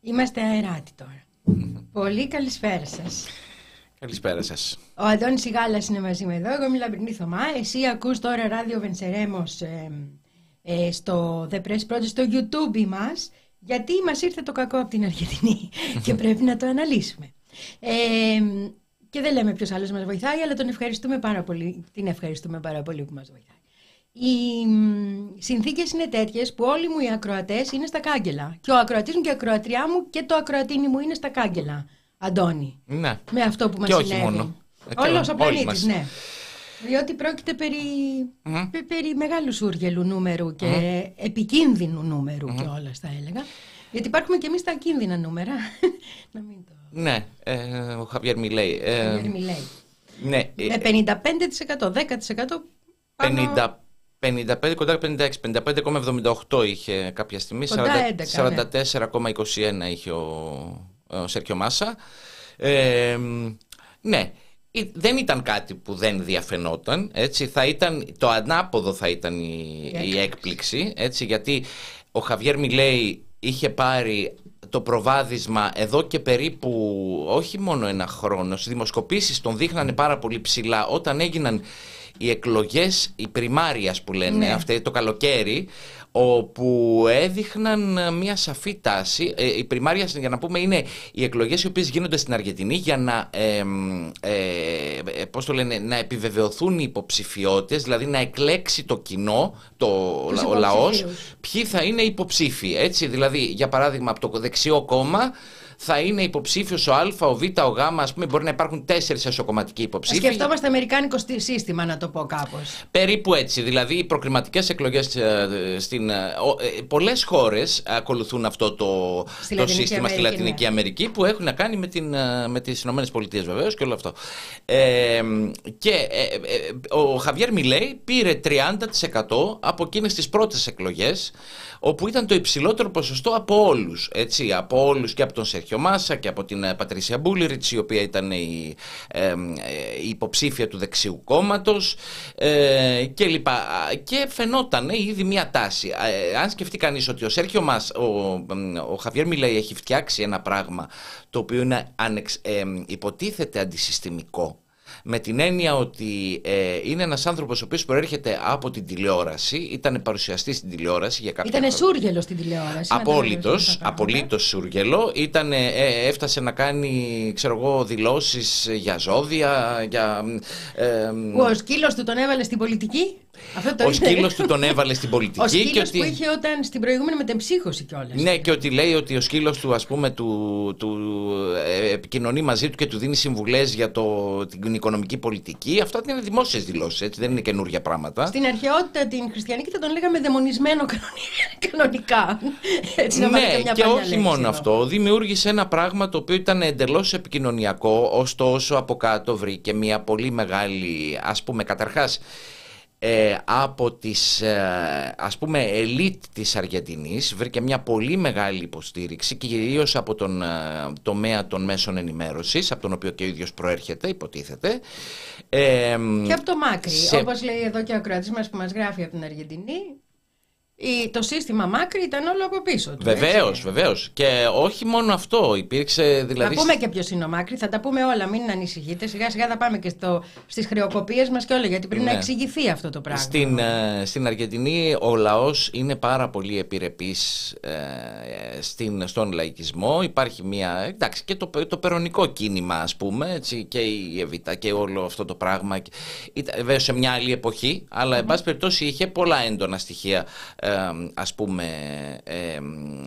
Είμαστε αεράτη τώρα. Πολύ καλησπέρα σας. Καλησπέρα σας. Ο Αντώνης Σιγάλας είναι μαζί με εδώ, εγώ είμαι η Λαμπρινή Θωμά. Εσύ ακούς τώρα ράδιο Βενσερέμος ε, ε, στο The Press Project, στο YouTube μας, γιατί μας ήρθε το κακό από την Αργεντινή και πρέπει να το αναλύσουμε. Ε, και δεν λέμε ποιος άλλος μας βοηθάει, αλλά τον ευχαριστούμε πάρα πολύ, την ευχαριστούμε πάρα πολύ που μας βοηθάει. Οι συνθήκες είναι τέτοιες που όλοι μου οι ακροατές είναι στα κάγκελα. Και ο ακροατής μου και η ακροατριά μου και το ακροατίνι μου είναι στα κάγκελα. Αντώνη. Ναι. Με αυτό που μας Και συνέβη. όχι μόνο. Όλο Και ο όλοι πλανήτης, μας. ναι. Διότι πρόκειται περί, Μμμ. πε- περί μεγάλους σούργελου νούμερου και επικίνδυνου νούμερου και όλα θα έλεγα. Γιατί υπάρχουμε και εμείς στα κίνδυνα νούμερα. Να μην το. Ναι, ε, ο Χαβιέρ Μιλέη. Ε, Δεν μιλάει. ναι, ε, Με 55%, 10% πάνω... 50, 55 κοντά 56, 55,78 είχε κάποια στιγμή, Κοντά 11, 44,21 είχε ο, ο Σέρκιο Μάσα. Ε, ναι, ε, δεν ήταν κάτι που δεν διαφαινόταν, έτσι, θα ήταν, το ανάποδο θα ήταν η, Η η έκπληξη, έτσι, γιατί ο Χαβιέρ Μιλέη είχε πάρει το προβάδισμα εδώ και περίπου όχι μόνο ένα χρόνο, στις δημοσκοπήσεις τον δείχνανε πάρα πολύ ψηλά όταν έγιναν οι εκλογές, οι πριμάριας που λένε, Ναι. αυτή το καλοκαίρι, όπου έδειχναν ε, μια σαφή τάση. Ε, οι πριμάριας, για να πούμε, είναι οι εκλογές οι οποίες γίνονται στην Αργεντινή για να, ε, ε, ε, πώς το λένε, να επιβεβαιωθούν οι υποψηφιότητες, δηλαδή να εκλέξει το κοινό, το, Τους ο λαός, υποψηφίους. ποιοι θα είναι υποψήφοι. Έτσι, δηλαδή, για παράδειγμα, από το δεξιό κόμμα θα είναι υποψήφιος ο Α, ο Β, ο Γ, ας πούμε, μπορεί να υπάρχουν τέσσερις εσωκομματικοί υποψήφοι. Σκεφτόμαστε αμερικάνικο στι- σύστημα, να το πω κάπως. Περίπου έτσι. Δηλαδή, οι προκριματικές εκλογές στην. ε, ο- ε, πολλές χώρες ακολουθούν αυτό το, Στη το Λατινική σύστημα στη Αμερική, Λατινική ναι. Αμερική που έχουν να κάνει με, την, ε, με τις Ηνωμένες Πολιτείες βεβαίως και όλο αυτό. Ε, και ε, ε, ο Χαβιέρ Μιλέη πήρε 30% από εκείνες τις πρώτες εκλογές όπου ήταν το υψηλότερο ποσοστό από όλους, έτσι, από όλους και από τον Σέρχιο Μάσα και από την ε, Πατρίσια Μπούλιριτς, η οποία ήταν η, ε, ε, η υποψήφια του δεξιού κόμματος ε, και λοιπά. Και φαινόταν ήδη μια τάση. Ε, αν σκεφτεί κανείς ότι ο Σέρχιο Μας, ο, εμ, ο Χαβιέρ Μιλέη έχει φτιάξει ένα πράγμα το οποίο είναι ανεξ, ε, υποτίθεται αντισυστημικό, με την έννοια ότι ε, είναι ένας άνθρωπος ο οποίος προέρχεται από την τηλεόραση, ήταν παρουσιαστής στην τηλεόραση για κάποια Ήταν χρόνια. σούργελος στην τηλεόραση. να τα Απόλυτος, λέμε αυτά τα πράγματα. απολύτως σουργελό. Ήταν, ε, έφτασε να κάνει, ξέρω εγώ, δηλώσεις για ζώδια, για... ε, Που ο σκύλος του τον έβαλε στην πολιτική; Αυτό το ο είδε. σκύλος του τον έβαλε στην πολιτική Ο και σκύλος ότι... που είχε όταν στην προηγούμενη μετεμψύχωση κιόλας. Ναι, και ότι λέει ότι ο σκύλος του, ας πούμε, του, του ε, επικοινωνεί μαζί του και του δίνει συμβουλές για το, την οικονομική πολιτική. Αυτά είναι δημόσιες δηλώσεις, έτσι, δεν είναι καινούργια πράγματα. Στην αρχαιότητα την χριστιανική θα τον λέγαμε δαιμονισμένο κανονι- κανονικά. Έτσι να βάλετε ναι, μια και παλιά όχι λέξη μόνο εδώ. αυτό. Δημιούργησε ένα πράγμα το οποίο ήταν εντελώς επικοινωνιακό, ωστόσο από κάτω βρήκε μια πολύ μεγάλη, ας πούμε, καταρχάς, ε, από τις ε, ας πούμε ελίτ της Αργεντινής βρήκε μια πολύ μεγάλη υποστήριξη και κυρίως από τον ε, τομέα των μέσων ενημέρωσης από τον οποίο και ο ίδιος προέρχεται υποτίθεται ε, Και από το Μάκρη. σε- Όπως λέει εδώ και ο ακροατής μας που μας γράφει από την Αργεντινή, η- το σύστημα Μάκρη ήταν όλο από πίσω του. Βεβαίω, έτσι. βεβαίως. Και όχι μόνο αυτό. Υπήρξε δηλαδή. Θα πούμε και ποιος είναι ο Μάκρη, θα τα πούμε όλα, μην ανησυχείτε. Σιγά σιγά θα πάμε και στο, στις χρεοκοπίες μας και όλα, γιατί πρέπει Ναι. να εξηγηθεί αυτό το πράγμα. Στην, ε, στην Αργεντινή ο λαός είναι πάρα πολύ επιρρεπής ε, στην, στον λαϊκισμό. Υπάρχει μια, εντάξει και το, το περονικό κίνημα ας πούμε έτσι, και η Εβίτα και όλο αυτό το πράγμα. Ήταν βέβαια σε μια άλλη εποχή αλλά εν πάση περιπτώσει είχε πολλά έντονα στοιχεία ε, ας πούμε ε, ε,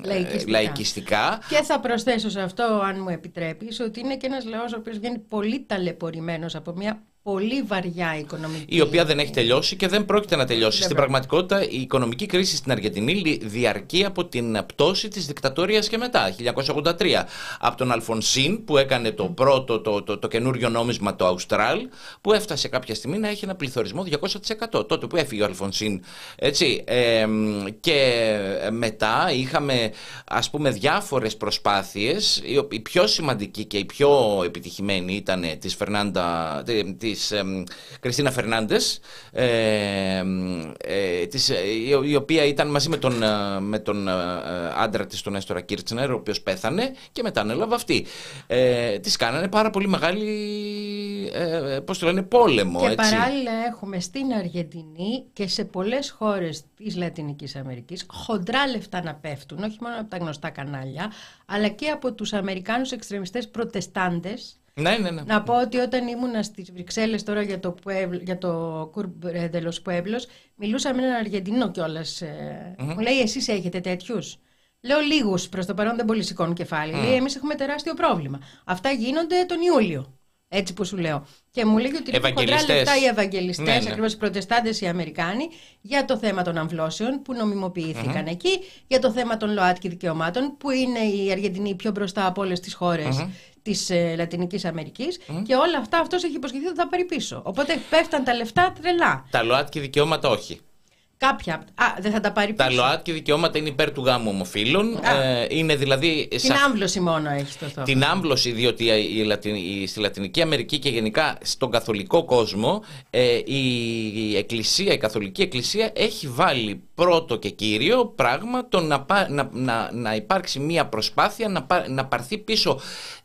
Λαϊκιστικά. λαϊκιστικά. Και θα προσθέσω σε αυτό, αν μου επιτρέπεις, ότι είναι και ένας λαός ο οποίος βγαίνει πολύ ταλαιπωρημένος από μια πολύ βαριά οικονομική. η οποία δεν έχει τελειώσει και δεν πρόκειται να τελειώσει. Δεν Στην πρόκειται. πραγματικότητα, η οικονομική κρίση στην Αργεντινή λι- διαρκεί από την πτώση της δικτατορίας και μετά, 1983. Από τον Αλφονσίν που έκανε το πρώτο, το, το, το καινούριο νόμισμα, το Αουστράλ, που έφτασε κάποια στιγμή να έχει ένα πληθωρισμό 200%. Τότε που έφυγε ο Αλφονσίν. Έτσι. Ε, και μετά είχαμε, ας πούμε, διάφορες προσπάθειες. Η, οπ- η πιο σημαντική και η πιο επιτυχημένη ήταν της Φερνάντα, τη- τη- της Κριστίνα Φερνάντες, ε, ε, της, η, οποία ήταν μαζί με τον, με τον άντρα της, τον Έστορα Κίρτσνερ, ο οποίος πέθανε και μετά ανέλαβε αυτή. Ε, της κάνανε πάρα πολύ μεγάλη, ε, πώς το λένε, πόλεμο. Και έτσι. παράλληλα έχουμε στην Αργεντινή και σε πολλές χώρες της Λατινικής Αμερικής χοντρά λεφτά να πέφτουν, όχι μόνο από τα γνωστά κανάλια, αλλά και από τους Αμερικάνους εξτρεμιστές προτεστάντες, ναι, ναι, ναι. Να πω ότι όταν ήμουν στις Βρυξέλλες τώρα για το, Pueblo, για το Κουρμπρέντελος Pueblos, μιλούσα με έναν Αργεντινό κιόλας. Mm-hmm. Μου λέει, εσείς έχετε τέτοιους; Λέω λίγους προς το παρόν δεν πολύ σηκώνουν κεφάλι. Mm. Λέει, εμείς έχουμε τεράστιο πρόβλημα. Αυτά γίνονται τον Ιούλιο. Έτσι που σου λέω. Και μου λέει ότι έχουν κοντρά λεφτά οι Ευαγγελιστές, ναι, ναι. ακριβώς οι Προτεστάντες οι Αμερικάνοι, για το θέμα των αμβλώσεων που νομιμοποιήθηκαν mm-hmm. εκεί, για το θέμα των ΛΟΑΤΚΙ δικαιωμάτων, που είναι η Αργεντινή πιο μπροστά από όλες τις χώρες mm-hmm. Της ε, Λατινικής Αμερικής. Mm-hmm. Και όλα αυτά αυτός έχει υποσχεθεί ότι θα πάρει πίσω. Οπότε πέφταν τα λεφτά τρελά. Τα ΛΟΑΤΚΙ δικαιώματα όχι. Κάποια. Α, δεν θα τα πάρει πίσω. Τα ΛΟΑΤΚΙ δικαιώματα είναι υπέρ του γάμου ομοφύλων. Ε, είναι δηλαδή. Την σα... άμβλωση μόνο έχει το θέμα. Την άμβλωση, διότι η, η, στη Λατινική Αμερική και γενικά στον καθολικό κόσμο ε, η, Εκκλησία, η Καθολική Εκκλησία έχει βάλει πρώτο και κύριο πράγμα το να, να, να, να υπάρξει μία προσπάθεια να, να πάρθει πίσω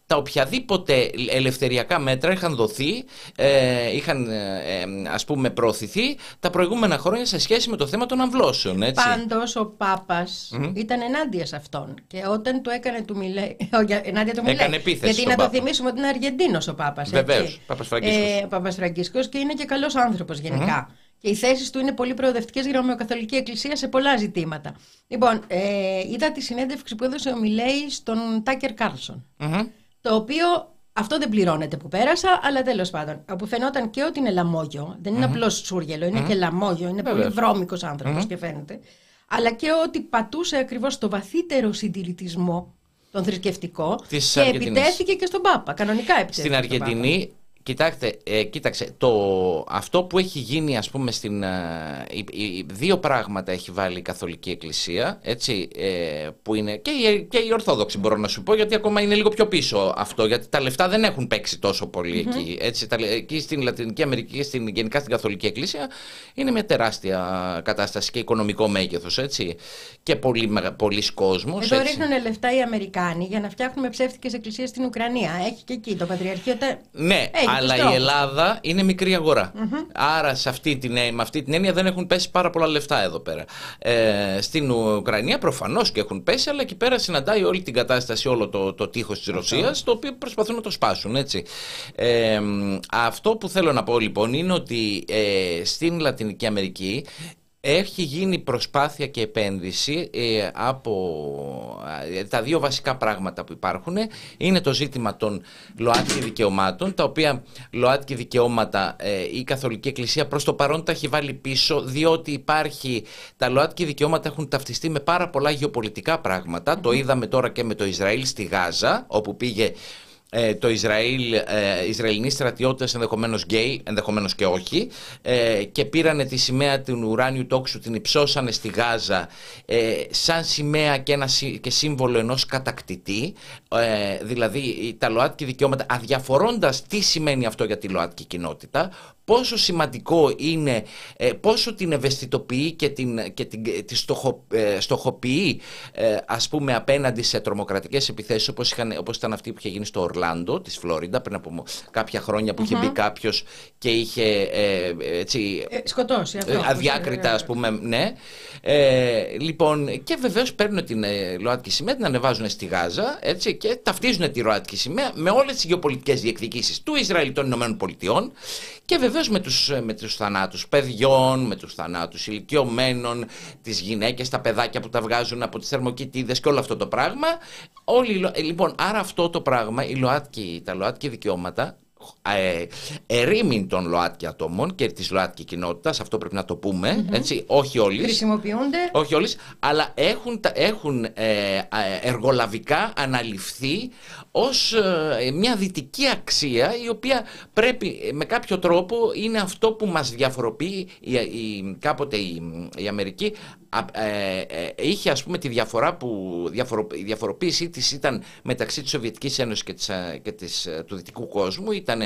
τα οποιαδήποτε ελευθεριακά μέτρα είχαν δοθεί, ε, είχαν ε, ε, ας πούμε προωθηθεί τα προηγούμενα χρόνια σε σχέση με το θέμα των αμβλώσεων. Έτσι. Πάντως ο Πάπας ήταν ενάντια σε αυτόν και όταν του έκανε του Μιλέι, ενάντια του Μιλέι, έκανε επίθεση γιατί να το θυμίσουμε ότι είναι Αργεντίνος ο Πάπας. Βεβαίως, Πάπας Φραγκίσκος. Ε, Πάπας Φραγκίσκος και είναι και καλός άνθρωπος γενικά. Mm-hmm. Και οι θέσεις του είναι πολύ προοδευτικές για την Ρωμαιοκαθολική Εκκλησία σε πολλά ζητήματα. Λοιπόν, ε, είδα τη συνέντευξη που έδωσε ο Μιλέι στον Τάκερ Κάρλσον. Mm-hmm το οποίο αυτό δεν πληρώνεται που πέρασα, αλλά τέλος πάντων. Όπου φαινόταν και ότι είναι λαμόγιο, δεν είναι mm-hmm. απλώ σούργελο, είναι mm-hmm. και λαμόγιο, είναι πολύ βρώμικος άνθρωπος mm-hmm. και φαίνεται. Αλλά και ότι πατούσε ακριβώς το βαθύτερο συντηρητισμό, τον θρησκευτικό, Της και επιτέθηκε και στον Πάπα. Κανονικά επιτέθηκε. Στην Αργεντινή Κοιτάξτε, ε, κοίταξε, το, αυτό που έχει γίνει ας πούμε στην... Ε, δύο πράγματα έχει βάλει η Καθολική Εκκλησία, έτσι, ε, που είναι και η, και η Ορθόδοξη μπορώ να σου πω, γιατί ακόμα είναι λίγο πιο πίσω αυτό, γιατί τα λεφτά δεν έχουν παίξει τόσο εκεί. Έτσι, τα, εκεί στην Λατινική Αμερική και στην, γενικά στην Καθολική Εκκλησία είναι μια τεράστια κατάσταση και οικονομικό μέγεθος, έτσι, και πολύ, πολλοί κόσμος. Εδώ έτσι. ρίχνουν λεφτά οι Αμερικάνοι για να φτιάχνουμε ψεύτικες εκκλησίες στην Ουκρανία. Έχει και εκεί το Πατριαρχείο. Ναι, έχει αλλά η Ελλάδα είναι μικρή Άρα σε αυτή την, με αυτή την έννοια δεν έχουν πέσει πάρα πολλά λεφτά εδώ πέρα. Ε, στην Ουκρανία προφανώς και έχουν πέσει, αλλά εκεί πέρα συναντάει όλη την κατάσταση, όλο το, το τείχος της Ρωσίας, το οποίο προσπαθούν να το σπάσουν. Έτσι. Ε, αυτό που θέλω να πω λοιπόν είναι ότι ε, στην Λατινική Αμερική έχει γίνει προσπάθεια και επένδυση ε, από ε, τα δύο βασικά πράγματα που υπάρχουν. Είναι το ζήτημα των ΛΟΑΤΚΙ δικαιωμάτων τα οποία ΛΟΑΤΚΙ δικαιώματα ε, η Καθολική Εκκλησία προς το παρόν τα έχει βάλει πίσω διότι υπάρχει τα ΛΟΑΤΚΙ δικαιώματα έχουν ταυτιστεί με πάρα πολλά γεωπολιτικά το είδαμε τώρα και με το Ισραήλ στη Γάζα όπου πήγε ε, το Ισραήλ, ε, Ισραηλινοί στρατιώτες ενδεχομένως γκέι, ενδεχομένως και όχι ε, και πήρανε τη σημαία του ουράνιου τόξου, την υψώσανε στη Γάζα ε, σαν σημαία και, ένα, και σύμβολο ενός κατακτητή ε, δηλαδή τα ΛΟΑΤΚΙ δικαιώματα αδιαφορώντας τι σημαίνει αυτό για τη ΛΟΑΤΚΙ κοινότητα πόσο σημαντικό είναι, ε, πόσο την ευαισθητοποιεί και την, και την, τη στοχο, ε, στοχοποιεί ε, ας πούμε απέναντι σε τρομοκρατικές επιθέσεις όπως, είχαν, όπως ήταν αυτή που είχε γίνει στο Ορλάντο της Φλόριντα πριν από κάποια χρόνια που είχε μπει κάποιος και είχε έτσι, σκοτώσει αυτό, αδιάκριτα ας πούμε ναι. Λοιπόν και βεβαίως παίρνουν την ΛΟΑΤΚΙ σημαία την ανεβάζουν στη Γάζα έτσι, και ταυτίζουν τη ΛΟΑΤΚΙ σημαία με όλες τις γεωπολιτικές διεκδικήσεις του Ισραήλ των Ηνωμένων Πολιτειών. Και βεβαίως με τους, με τους θανάτους παιδιών, με τους θανάτους ηλικιωμένων, τις γυναίκες, τα παιδάκια που τα βγάζουν από τις θερμοκοιτίδες και όλο αυτό το πράγμα. Όλοι, λοιπόν, άρα αυτό το πράγμα, οι ΛΟΑΤΚΙ, τα ΛΟΑΤΚΙ δικαιώματα ε, ερήμην των ΛΟΑΤΚΙ ατόμων και της ΛΟΑΤΚΙ κοινότητας, αυτό πρέπει να το πούμε, mm-hmm. έτσι, όχι όλοι. Χρησιμοποιούνται. Όχι όλοι, αλλά έχουν, έχουν ε, ε, εργολαβικά αναλυφθεί ως ε, μια δυτική αξία η οποία πρέπει με κάποιο τρόπο είναι αυτό που μας διαφοροποιεί η, η, κάποτε η, η Αμερική ε, ε, είχε ας πούμε τη διαφορά που διαφορο, η διαφοροποίησή της ήταν μεταξύ της Σοβιετικής Ένωσης και, της, και της, του δυτικού κόσμου. Ήταν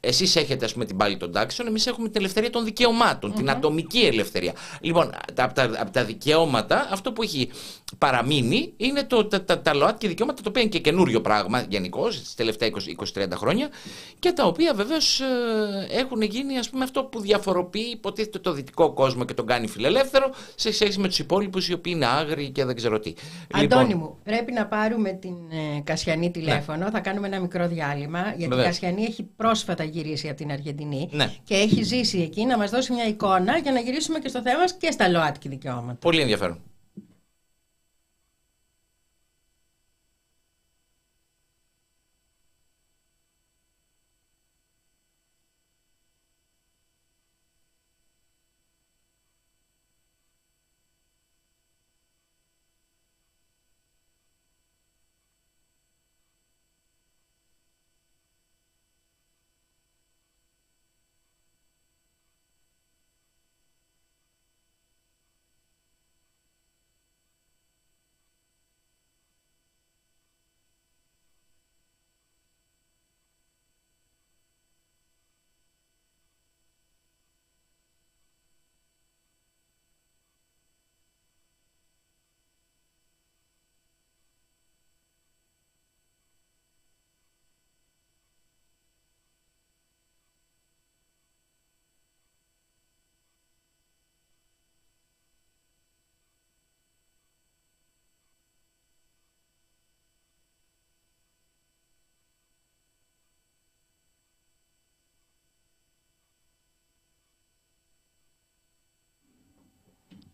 εσείς έχετε ας πούμε την πάλη των τάξεων εμείς έχουμε την ελευθερία των δικαιωματων την ατομική ελευθερία. Λοιπόν από τα, τα, τα, δικαιώματα αυτό που έχει παραμείνει είναι το, τα, τα, τα ΛΟΑΤ και δικαιώματα το οποίο είναι και καινούριο πράγμα γενικώ τις τελευταία 20-30 χρόνια και τα οποία βεβαίως έχουν γίνει ας πούμε αυτό που διαφοροποιεί υποτίθεται το δυτικό κόσμο και τον κάνει φιλελεύθερο σε σχέση με τους υπόλοιπους οι οποίοι είναι άγριοι και δεν ξέρω τι. Αντώνη λοιπόν... μου, πρέπει να πάρουμε την ε, Κασιανή τηλέφωνο. Ναι. Θα κάνουμε ένα μικρό διάλειμμα. Γιατί η Κασιανή έχει πρόσφατα γυρίσει από την Αργεντινή ναι. και έχει ζήσει εκεί να μας δώσει μια εικόνα για να γυρίσουμε και στο θέμα μας και στα ΛΟΑΤΚΙ δικαιώματα. Πολύ ενδιαφέρον.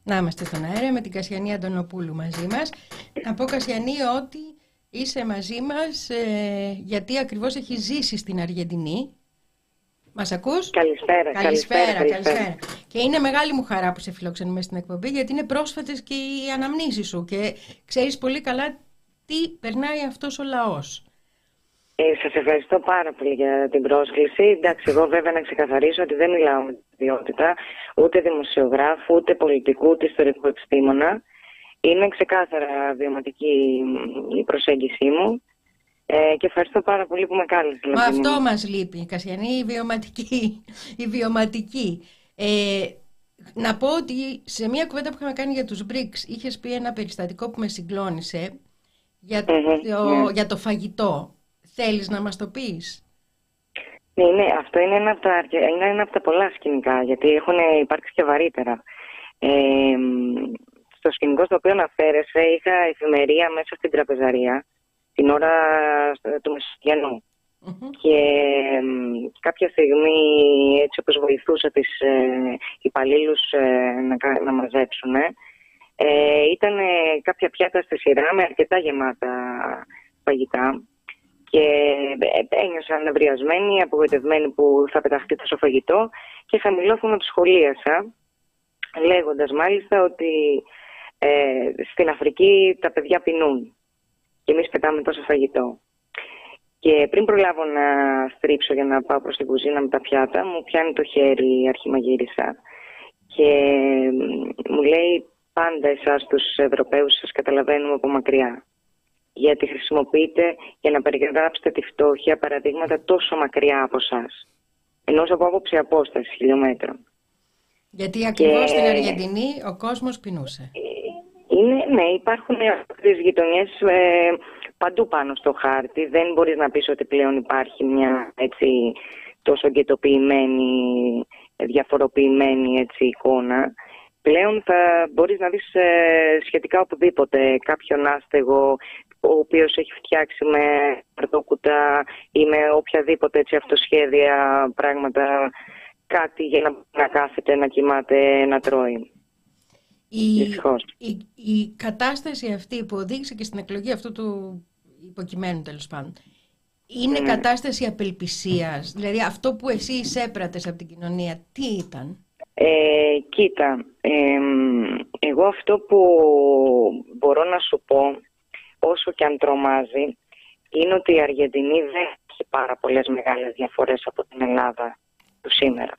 Να είμαστε στον αέρα με την Κασιανή Αντωνοπούλου μαζί μας. Να πω Κασιανή ότι είσαι μαζί μας ε, γιατί ακριβώς έχει ζήσει στην Αργεντινή. Μας ακούς; Καλησπέρα, καλησπέρα, καλησπέρα, Και είναι μεγάλη μου χαρά που σε φιλοξενούμε στην εκπομπή γιατί είναι πρόσφατες και οι αναμνήσεις σου και ξέρεις πολύ καλά τι περνάει αυτός ο λαός. Ε, σας ευχαριστώ πάρα πολύ για την πρόσκληση. Εντάξει, εγώ βέβαια να ξεκαθαρίσω ότι δεν μιλάω με τη ιδιότητα ούτε δημοσιογράφου, ούτε πολιτικού, ούτε ιστορικού επιστήμονα. Είναι ξεκάθαρα βιωματική η προσέγγιση μου. Ε, και ευχαριστώ πάρα πολύ που με κάλεσε. Μα αυτό μου. μας λείπει, Κασιανή, η βιωματική. Η βιωματική. Ε, να πω ότι σε μια κουβέντα που είχαμε κάνει για τους BRICS είχες πει ένα περιστατικό που με συγκλώνησε για, το, ναι. για το φαγητό. Θέλεις να μας το πεις; Ναι, ναι, αυτό είναι ένα από τα, είναι ένα από τα πολλά σκηνικά, γιατί έχουν υπάρξει και βαρύτερα. Ε, στο σκηνικό στο οποίο αναφέρεσαι είχα εφημερία μέσα στην τραπεζαρία την ώρα του μεσογεννου Και κάποια στιγμή έτσι όπως βοηθούσα τις ε, υπαλλήλους ε, να, να μαζέψουν ε, ήταν κάποια πιάτα στη σειρά με αρκετά γεμάτα φαγητά και ε, ένιωσα νευριασμένη, απογοητευμένη που θα πεταχτεί τόσο φαγητό και χαμηλόφωνα του σχολίασα λέγοντας μάλιστα ότι ε, στην Αφρική τα παιδιά πεινούν και εμείς πετάμε τόσο φαγητό. Και πριν προλάβω να στρίψω για να πάω προς την κουζίνα με τα πιάτα, μου πιάνει το χέρι η αρχιμαγείρισα και μου λέει πάντα εσάς τους Ευρωπαίους σας καταλαβαίνουμε από μακριά γιατί χρησιμοποιείτε για να περιγράψετε τη φτώχεια παραδείγματα τόσο μακριά από εσά. Ενώ από άποψη απόστασης χιλιόμετρων. Γιατί ακριβώς και... στην Αργεντινή ο κόσμος πεινούσε. Είναι, ναι, υπάρχουν αυτέ γειτονιές ε, παντού πάνω στο χάρτη. Δεν μπορείς να πεις ότι πλέον υπάρχει μια έτσι, τόσο εγκαιτοποιημένη, διαφοροποιημένη έτσι, εικόνα. Πλέον θα μπορείς να δεις ε, σχετικά οπουδήποτε κάποιον άστεγο ο οποίος έχει φτιάξει με πρωτόκουτα ή με οποιαδήποτε έτσι αυτοσχέδια πράγματα κάτι για να, να κάθεται, να κοιμάται, να τρώει. Η, η, η, κατάσταση αυτή που οδήγησε και στην εκλογή αυτού του υποκειμένου τέλος πάντων είναι ναι. κατάσταση απελπισίας, δηλαδή αυτό που εσύ εισέπρατες από την κοινωνία, τι ήταν; Ε, κοίτα, εγώ αυτό που μπορώ να σου πω όσο και αν τρομάζει, είναι ότι η Αργεντινή δεν έχει πάρα πολλές μεγάλες διαφορές από την Ελλάδα του σήμερα.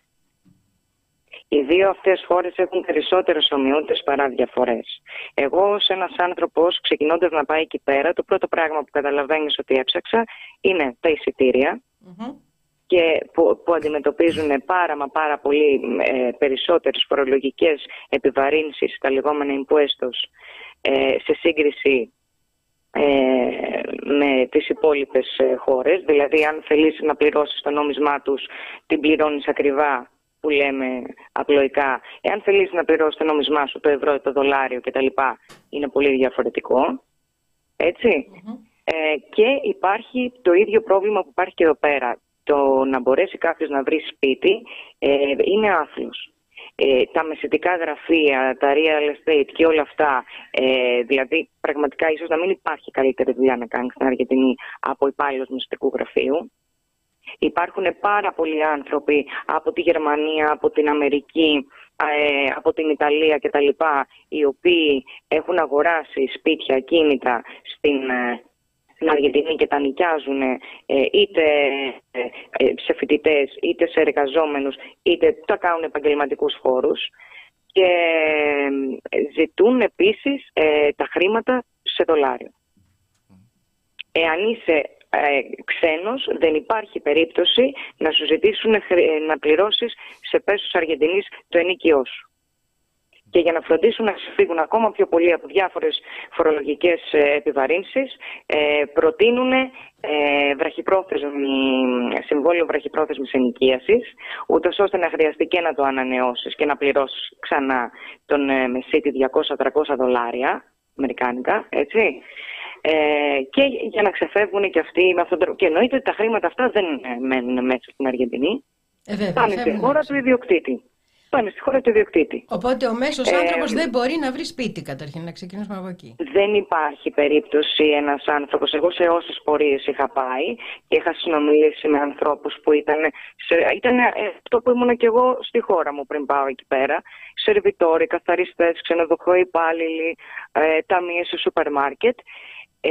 Οι δύο αυτές χώρες έχουν περισσότερες ομοιότητες παρά διαφορές. Εγώ ως ένας άνθρωπος ξεκινώντας να πάει εκεί πέρα, το πρώτο πράγμα που καταλαβαίνεις ότι έψαξα είναι τα εισιτηρια και που, που αντιμετωπίζουν πάρα μα πάρα πολύ ε, περισσότερες φορολογικές επιβαρύνσεις, τα λεγόμενα impuestos, ε, σε σύγκριση ε, με τις υπόλοιπες ε, χώρες. Δηλαδή αν θέλεις να πληρώσεις το νόμισμά τους, την πληρώνεις ακριβά που λέμε απλοϊκά. Εάν θέλεις να πληρώσεις το νόμισμά σου, το ευρώ, το δολάριο κτλ. είναι πολύ διαφορετικό. Ε, και υπάρχει το ίδιο πρόβλημα που υπάρχει και εδώ πέρα. Το να μπορέσει κάποιος να βρει σπίτι ε, είναι άθλος. Ε, τα μεσητικά γραφεία, τα real estate και όλα αυτά, ε, δηλαδή πραγματικά ίσως να μην υπάρχει καλύτερη δουλειά να κάνει στην Αργεντινή από υπάλληλος μεσητικού γραφείου. Υπάρχουν πάρα πολλοί άνθρωποι από τη Γερμανία, από την Αμερική, ε, από την Ιταλία κτλ. οι οποίοι έχουν αγοράσει σπίτια, κίνητα στην, ε, στην Αργεντινή και τα νοικιάζουν ε, είτε σε φοιτητές, είτε σε εργαζόμενους, είτε τα κάνουν επαγγελματικούς φόρους και ζητούν επίσης τα χρήματα σε δολάριο. Εάν είσαι ε, ξένος δεν υπάρχει περίπτωση να σου ζητήσουν να πληρώσεις σε πέσους Αργεντινής το ενίκιό σου. Και για να φροντίσουν να φύγουν ακόμα πιο πολύ από διάφορες φορολογικές ε, επιβαρύνσεις, ε, προτείνουν ε, βραχυπρόθεσμη, συμβόλαιο βραχυπρόθεσμης ενοικίασης, ούτως ώστε να χρειαστεί και να το ανανεώσεις και να πληρώσεις ξανά τον ε, μεσίτη 200-300 δολάρια, αμερικάνικα, έτσι. Ε, και για να ξεφεύγουν και αυτοί με αυτόν τον τρόπο. Και εννοείται ότι τα χρήματα αυτά δεν μένουν μέσα στην Αργεντινή. Ε, βέβαια, Πάνε στη χώρα του ιδιοκτήτη. Πάνε στη χώρα του ιδιοκτήτη. Οπότε ο μέσος ε, άνθρωπος δεν μπορεί να βρει σπίτι, καταρχήν, να ξεκινήσουμε από εκεί. Δεν υπάρχει περίπτωση ένας άνθρωπος. Εγώ σε όσες πορείες είχα πάει και είχα συνομιλήσει με ανθρώπους που ήταν. Σε, ήταν αυτό που ήμουν και εγώ στη χώρα μου πριν πάω εκεί πέρα. Σερβιτόροι, καθαριστές, ξενοδοχό υπάλληλοι, ε, ταμείες σε σούπερ μάρκετ. Ε,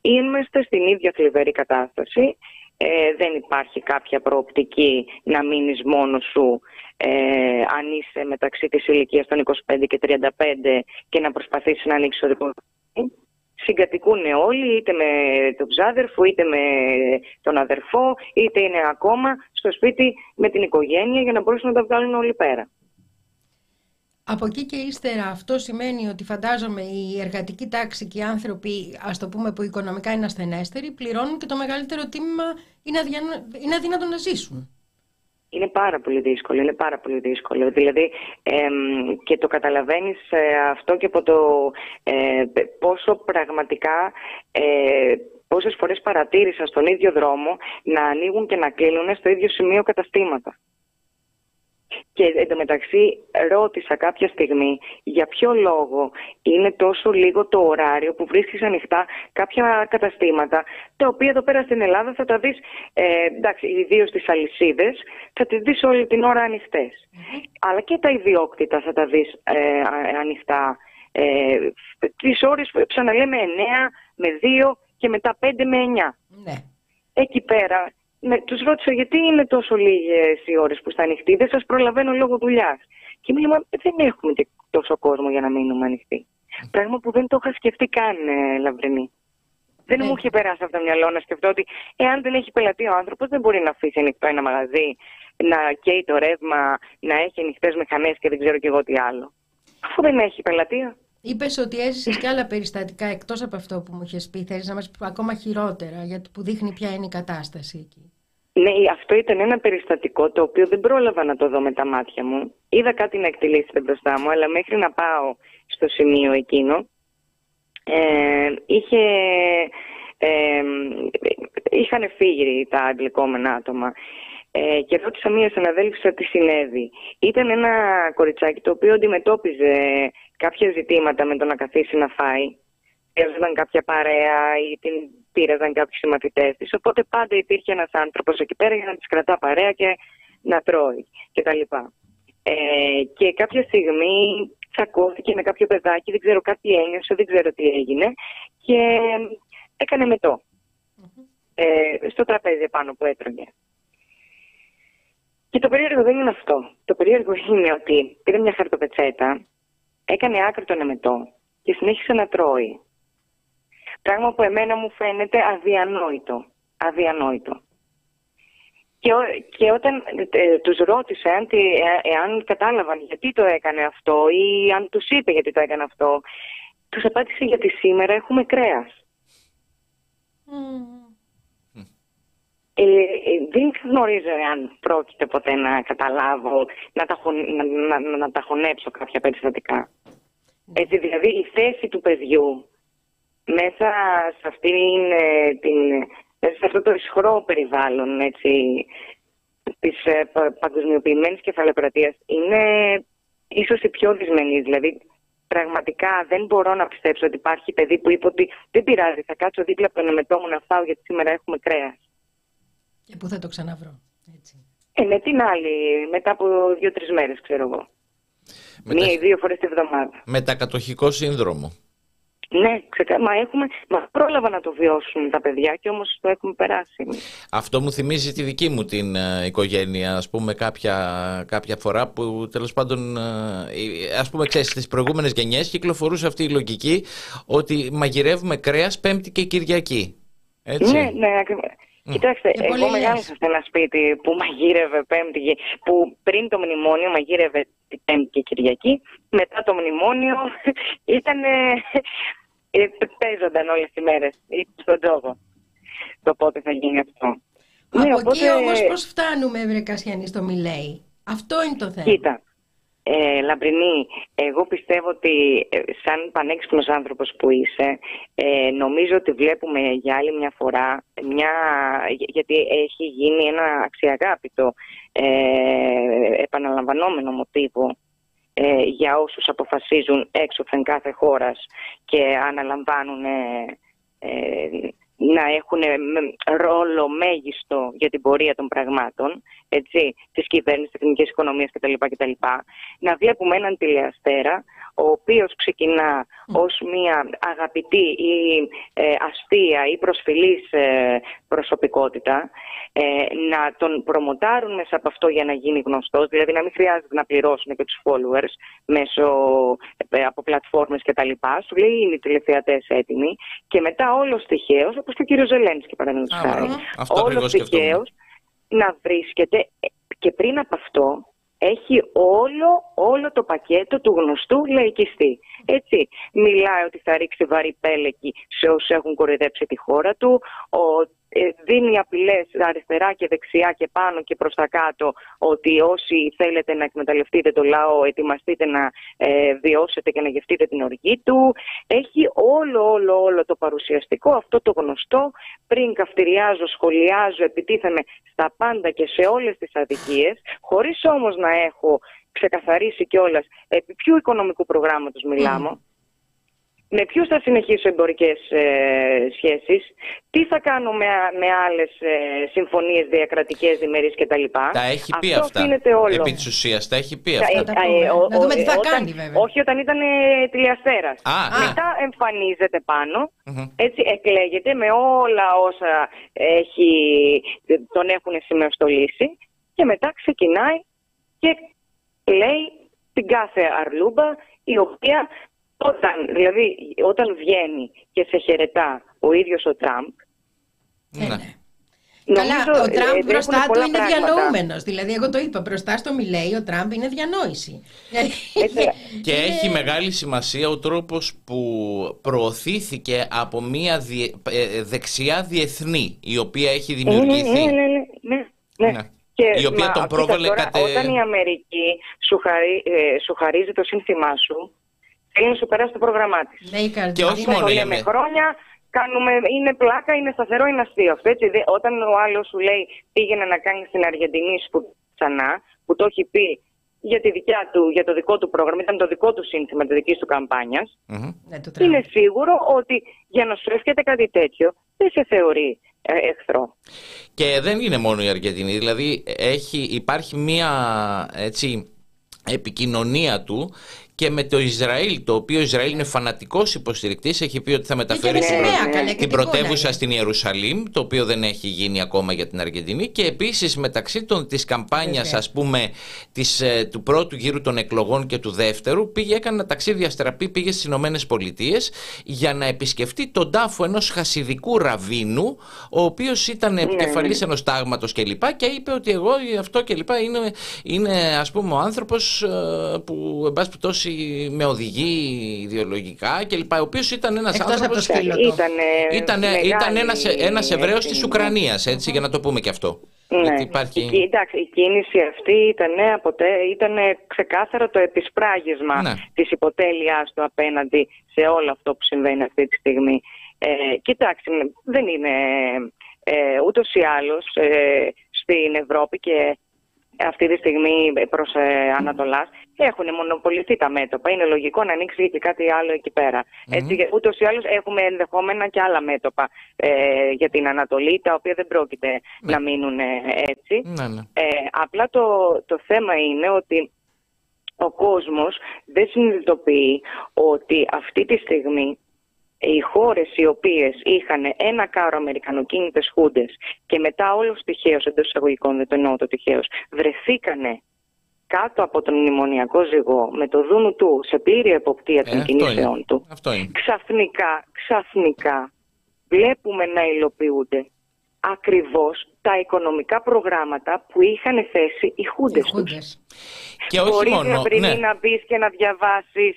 είμαστε στην ίδια θλιβερή κατάσταση. Ε, δεν υπάρχει κάποια προοπτική να μείνεις μόνος σου ε, αν είσαι μεταξύ της ηλικίας των 25 και 35 και να προσπαθήσεις να ανοίξεις το δικό Συγκατοικούν όλοι, είτε με τον ξάδερφο, είτε με τον αδερφό, είτε είναι ακόμα στο σπίτι με την οικογένεια για να μπορέσουν να τα βγάλουν όλοι πέρα. Από εκεί και ύστερα αυτό σημαίνει ότι φαντάζομαι η εργατική τάξη και οι άνθρωποι, ας το πούμε που οικονομικά είναι ασθενέστεροι, πληρώνουν και το μεγαλύτερο τίμημα είναι, είναι αδύνατο να ζήσουν. Είναι πάρα πολύ δύσκολο, είναι πάρα πολύ δύσκολο. Δηλαδή και το καταλαβαίνεις ε, αυτό και από το ε, πόσο πραγματικά ε, πόσες φορές παρατήρησα στον ίδιο δρόμο να ανοίγουν και να κλείνουν στο ίδιο σημείο καταστήματα. Και εντωμεταξύ ρώτησα κάποια στιγμή για ποιο λόγο είναι τόσο λίγο το ωράριο που βρίσκεις ανοιχτά κάποια καταστήματα τα οποία εδώ πέρα στην Ελλάδα θα τα δεις, ε, εντάξει, ιδίως στις αλυσίδες, θα τις δεις όλη την ώρα Αλλά και τα ιδιόκτητα θα τα δεις ε, ανοιχτά. Ε, τις ώρες, ξαναλέμε, 9 με 2 και μετά 5 με 9. Ναι. Εκεί πέρα με, τους ρώτησα γιατί είναι τόσο λίγες οι ώρες που είστε ανοιχτοί, δεν σας προλαβαίνω λόγω δουλειάς. Και μου λέει, δεν έχουμε και τόσο κόσμο για να μείνουμε ανοιχτοί. Πράγμα που δεν το είχα σκεφτεί καν, ε, Λαμπρινή. Δεν μου ναι. είχε περάσει από το μυαλό να σκεφτώ ότι εάν δεν έχει πελατεί ο άνθρωπος, δεν μπορεί να αφήσει ανοιχτό ένα μαγαζί, να καίει το ρεύμα, να έχει ανοιχτές μηχανές και δεν ξέρω κι εγώ τι άλλο. Αφού δεν έχει πελατεία. Είπες ότι έζησες και άλλα περιστατικά εκτός από αυτό που μου είχες πει. Θέλεις να μας πεις ακόμα χειρότερα, γιατί που δείχνει ποια είναι η κατάσταση εκεί. Ναι, αυτό ήταν ένα περιστατικό το οποίο δεν πρόλαβα να το δω με τα μάτια μου. Είδα κάτι να εκτελήσεται μπροστά μου, αλλά μέχρι να πάω στο σημείο εκείνο, ε, είχε, ε, είχαν φύγει τα εμπλεκόμενα άτομα. Ε, και ρώτησα μία συναδέλφισσα τι συνέβη. Ήταν ένα κοριτσάκι το οποίο αντιμετώπιζε κάποια ζητήματα με το να καθίσει να φάει. Έζησαν κάποια παρέα ή την πήραζαν κάποιου συμμαθητές της. Οπότε πάντα υπήρχε ένας άνθρωπος εκεί πέρα για να της κρατά παρέα και να τρώει κτλ. Ε, και κάποια στιγμή τσακώθηκε με κάποιο παιδάκι, δεν ξέρω κάτι ένιωσε, δεν ξέρω τι έγινε και έκανε μετό. Mm-hmm. Ε, μετό. στο τραπέζι επάνω που έτρωγε. Ε, και καποια στιγμη τσακωθηκε με καποιο παιδακι δεν ξερω κατι ενιωσε δεν ξερω τι εγινε και εκανε μετο ε στο τραπεζι επανω που έτρωγε. mm hmm ε στο τραπεζι επανω που ετρωγε Και το περίεργο δεν είναι αυτό. Το περίεργο είναι ότι πήρε μια χαρτοπετσέτα, έκανε άκρη τον εμετό και συνέχισε να τρώει. Πράγμα που εμένα μου φαίνεται αδιανόητο. Αδιανόητο. Και, και όταν ε, τους ρώτησε αν, ε, εάν κατάλαβαν γιατί το έκανε αυτό ή αν τους είπε γιατί το έκανε αυτό, τους απάντησε γιατί σήμερα έχουμε κρέας. Ε, ε, δεν γνωρίζω αν πρόκειται ποτέ να καταλάβω, να τα, να, να, να τα χωνέψω κάποια περιστατικά. Έτσι, δηλαδή η θέση του παιδιού μέσα σε αυτήν ε, την, σε αυτό το ισχρό περιβάλλον έτσι, της ε, παγκοσμιοποιημένης κεφαλαιοκρατίας είναι ίσως η πιο δυσμενή. Δηλαδή πραγματικά δεν μπορώ να πιστέψω ότι υπάρχει παιδί που είπε ότι δεν πειράζει, θα κάτσω δίπλα από τον εμετό μου να φάω γιατί σήμερα έχουμε κρέας. Και πού θα το ξαναβρω. Έτσι. Ε, με την άλλη, μετά από δύο-τρεις μέρες, ξέρω εγώ. Μία ή δύο φορές τη βδομάδα. Μετακατοχικό σύνδρομο. Ναι, ξεκα... μα, έχουμε... μα πρόλαβα να το βιώσουν τα παιδιά και όμως το έχουμε περάσει. Αυτό μου θυμίζει τη δική μου την uh, οικογένεια, ας πούμε κάποια, κάποια φορά που τέλος πάντων, uh, ας πούμε ξέρεις, στις προηγούμενες γενιές κυκλοφορούσε αυτή η λογική ότι μαγειρεύουμε κρέας Πέμπτη και Κυριακή. Έτσι. Ναι, ναι, ακριβώς. Κοιτάξτε, εγώ μεγάλωσα σε ένα σπίτι που μαγείρευε Πέμπτη, που πριν το μνημόνιο μαγείρευε την Πέμπτη και Κυριακή. Μετά το μνημόνιο ήταν. Ε, παίζονταν όλες τι μέρες στον τζόγο. Το πότε θα γίνει αυτό. Από ναι, οπότε... εκεί όμως πώς φτάνουμε, Βρε Κασιανής, στο Μιλέη. Αυτό είναι το θέμα. Κοίτα, ε, Λαμπρινή, εγώ πιστεύω ότι ε, σαν πανέξυπνος άνθρωπος που είσαι, ε, νομίζω ότι βλέπουμε για άλλη μια φορά, μια, γιατί έχει γίνει ένα αξιαγάπητο ε, επαναλαμβανόμενο μοτίβο ε, για όσους αποφασίζουν έξωθεν κάθε χώρας και αναλαμβάνουν να έχουν ρόλο μέγιστο για την πορεία των πραγμάτων, έτσι, της κυβέρνησης, τεχνικής οικονομίας κτλ. κτλ. Να βλέπουμε έναν τηλεαστέρα, ο οποίος ξεκινά ως μια αγαπητή ή ε, αστεία ή προσφυλής ε, προσωπικότητα, ε, να τον προμοτάρουν μέσα από αυτό για να γίνει γνωστός, δηλαδή να μην χρειάζεται να πληρώσουν και τους followers μέσω ε, από πλατφόρμες κτλ. Σου λέει είναι οι τηλεθεατές έτοιμοι και μετά όλος τυχαίως, όπως και ο κύριος Ζελένσκι παραδείγματος χάρη, όλος τυχαίως να βρίσκεται και πριν από αυτό έχει όλο, όλο το πακέτο του γνωστού λαϊκιστή. Έτσι, μιλάει ότι θα ρίξει βαρύ πέλεκι σε όσους έχουν κορυδέψει τη χώρα του, ότι ε, δίνει απειλές αριστερά και δεξιά και πάνω και προς τα κάτω ότι όσοι θέλετε να εκμεταλλευτείτε το λαό ετοιμαστείτε να ε, βιώσετε και να γευτείτε την οργή του. Έχει όλο όλο όλο το παρουσιαστικό αυτό το γνωστό πριν καυτηριάζω, σχολιάζω, επιτίθεμαι στα πάντα και σε όλες τις αδικίες χωρίς όμως να έχω ξεκαθαρίσει κιόλας επί ποιου οικονομικού προγράμματος μιλάμε με ποιου θα συνεχίσω εμπορικές ε, σχέσεις, τι θα κάνω με, με άλλες ε, συμφωνίες διακρατικές, διμερείς κτλ. Τα έχει πει Αυτό αυτά. όλο. Επί της ουσίας, τα έχει πει αυτά. Ε, ε, να δούμε τι θα όταν, κάνει, βέβαια. Όχι όταν ήταν ε, τηλεαστέρας. Μετά α. εμφανίζεται έτσι εκλέγεται με όλα όσα έχει, τον έχουν σημειοστολίσει και μετά ξεκινάει και λέει την κάθε αρλούμπα η οποία όταν, δηλαδή, όταν βγαίνει και σε χαιρετά ο ίδιος ο Τραμπ, ναι. ναι. Καλά, ο Τραμπ ε, μπροστά του είναι διανοούμενος. Δηλαδή, εγώ το είπα, μπροστά στο Μιλέη ο Τραμπ είναι διανόηση. και έχει μεγάλη σημασία ο τρόπος που προωθήθηκε από μια ε, δεξιά διεθνή, η οποία έχει δημιουργηθεί. Ναι, ναι, ναι. ναι, ναι. Και, η οποία τον πρόβαλε κατε... Όταν η Αμερική σου, χαρί, ε, σου χαρίζει το σύνθημά σου, είναι σου περάσει το πρόγραμμά της. Και όχι μόνο η με χρόνια, κάνουμε, είναι πλάκα, είναι σταθερό, είναι αστείο. Έτσι, όταν ο άλλος σου λέει πήγαινε να κάνει στην Αργεντινή που ξανά, που το έχει πει για, τη δικιά του, για το δικό του πρόγραμμα, ήταν το δικό του σύνθημα της δικής του καμπανια mm-hmm. είναι σίγουρο ότι για να σου εύχεται κάτι τέτοιο δεν σε θεωρεί ε, εχθρό. Και δεν είναι μόνο η Αργεντινή, δηλαδή έχει, υπάρχει μία έτσι, επικοινωνία του και με το Ισραήλ, το οποίο Ισραήλ είναι φανατικός υποστηρικτής, έχει πει ότι θα μεταφέρει και την, σημαία, προ- καλέ, και την τι πρωτεύουσα κόλλαγε. στην Ιερουσαλήμ, το οποίο δεν έχει γίνει ακόμα για την Αργεντινή και επίσης μεταξύ των, της καμπάνιας Βέβαια. ας πούμε της, ε, του πρώτου γύρου των εκλογών και του δεύτερου πήγε, έκανε ένα ταξίδι αστραπή, πήγε στις Ηνωμένες Πολιτείες για να επισκεφτεί τον τάφο ενός χασιδικού ραβίνου ο οποίος ήταν επικεφαλής ενός τάγματος κλπ και είπε ότι εγώ αυτό κλπ είναι, είναι ας πούμε ο άνθρωπος ε, που εν πάση περιπτώσει με οδηγεί ιδεολογικά κλπ ο οποίος ήταν ένας Εκτός από άνθρωπος το σκύλο του. Ήταν, ήταν, ήταν ένας, ένας Εβραίος της Ουκρανίας, έτσι, για να το πούμε και αυτό. Ναι. Γιατί υπάρχει... Η, κι- εντάξει, η κίνηση αυτή ήταν, αποτέ, ήταν ξεκάθαρο το επισπράγισμα Ναι. της υποτέλειάς του απέναντι σε όλο αυτό που συμβαίνει αυτή τη στιγμή. Ε, κοιτάξτε, δεν είναι ε, ούτως ή άλλως ε, στην Ευρώπη και αυτή τη στιγμή προς ε, Ανατολάς έχουν μονοπολιστεί τα μέτωπα. Είναι λογικό να ανοίξει και κάτι άλλο εκεί πέρα. Έτσι, και ούτως ή άλλως έχουμε ενδεχόμενα και άλλα μέτωπα ε, για την Ανατολή, τα οποία δεν πρόκειται να μείνουν ε, έτσι. Ναι, ναι. Ε, απλά το, το θέμα είναι ότι ο κόσμος δεν συνειδητοποιεί ότι αυτή τη στιγμή οι χώρες οι οποίες είχαν ένα κάρο αμερικανοκίνητες χούντες και μετά όλος τυχαίως, εντός εισαγωγικών δεν το εννοώ το τυχαίως, βρεθήκανε κάτω από τον μνημονιακό ζυγό με το δούνου του σε πλήρη εποπτεία των Ε, αυτό κινήσεών είναι. του Αυτό είναι. ξαφνικά, ξαφνικά βλέπουμε να υλοποιούνται ακριβώς τα οικονομικά προγράμματα που είχαν θέσει οι Οι χούντες τους. χούντες. Και όχι Χωρίς μόνο. να πριν ναι. να μπεις και να διαβάσεις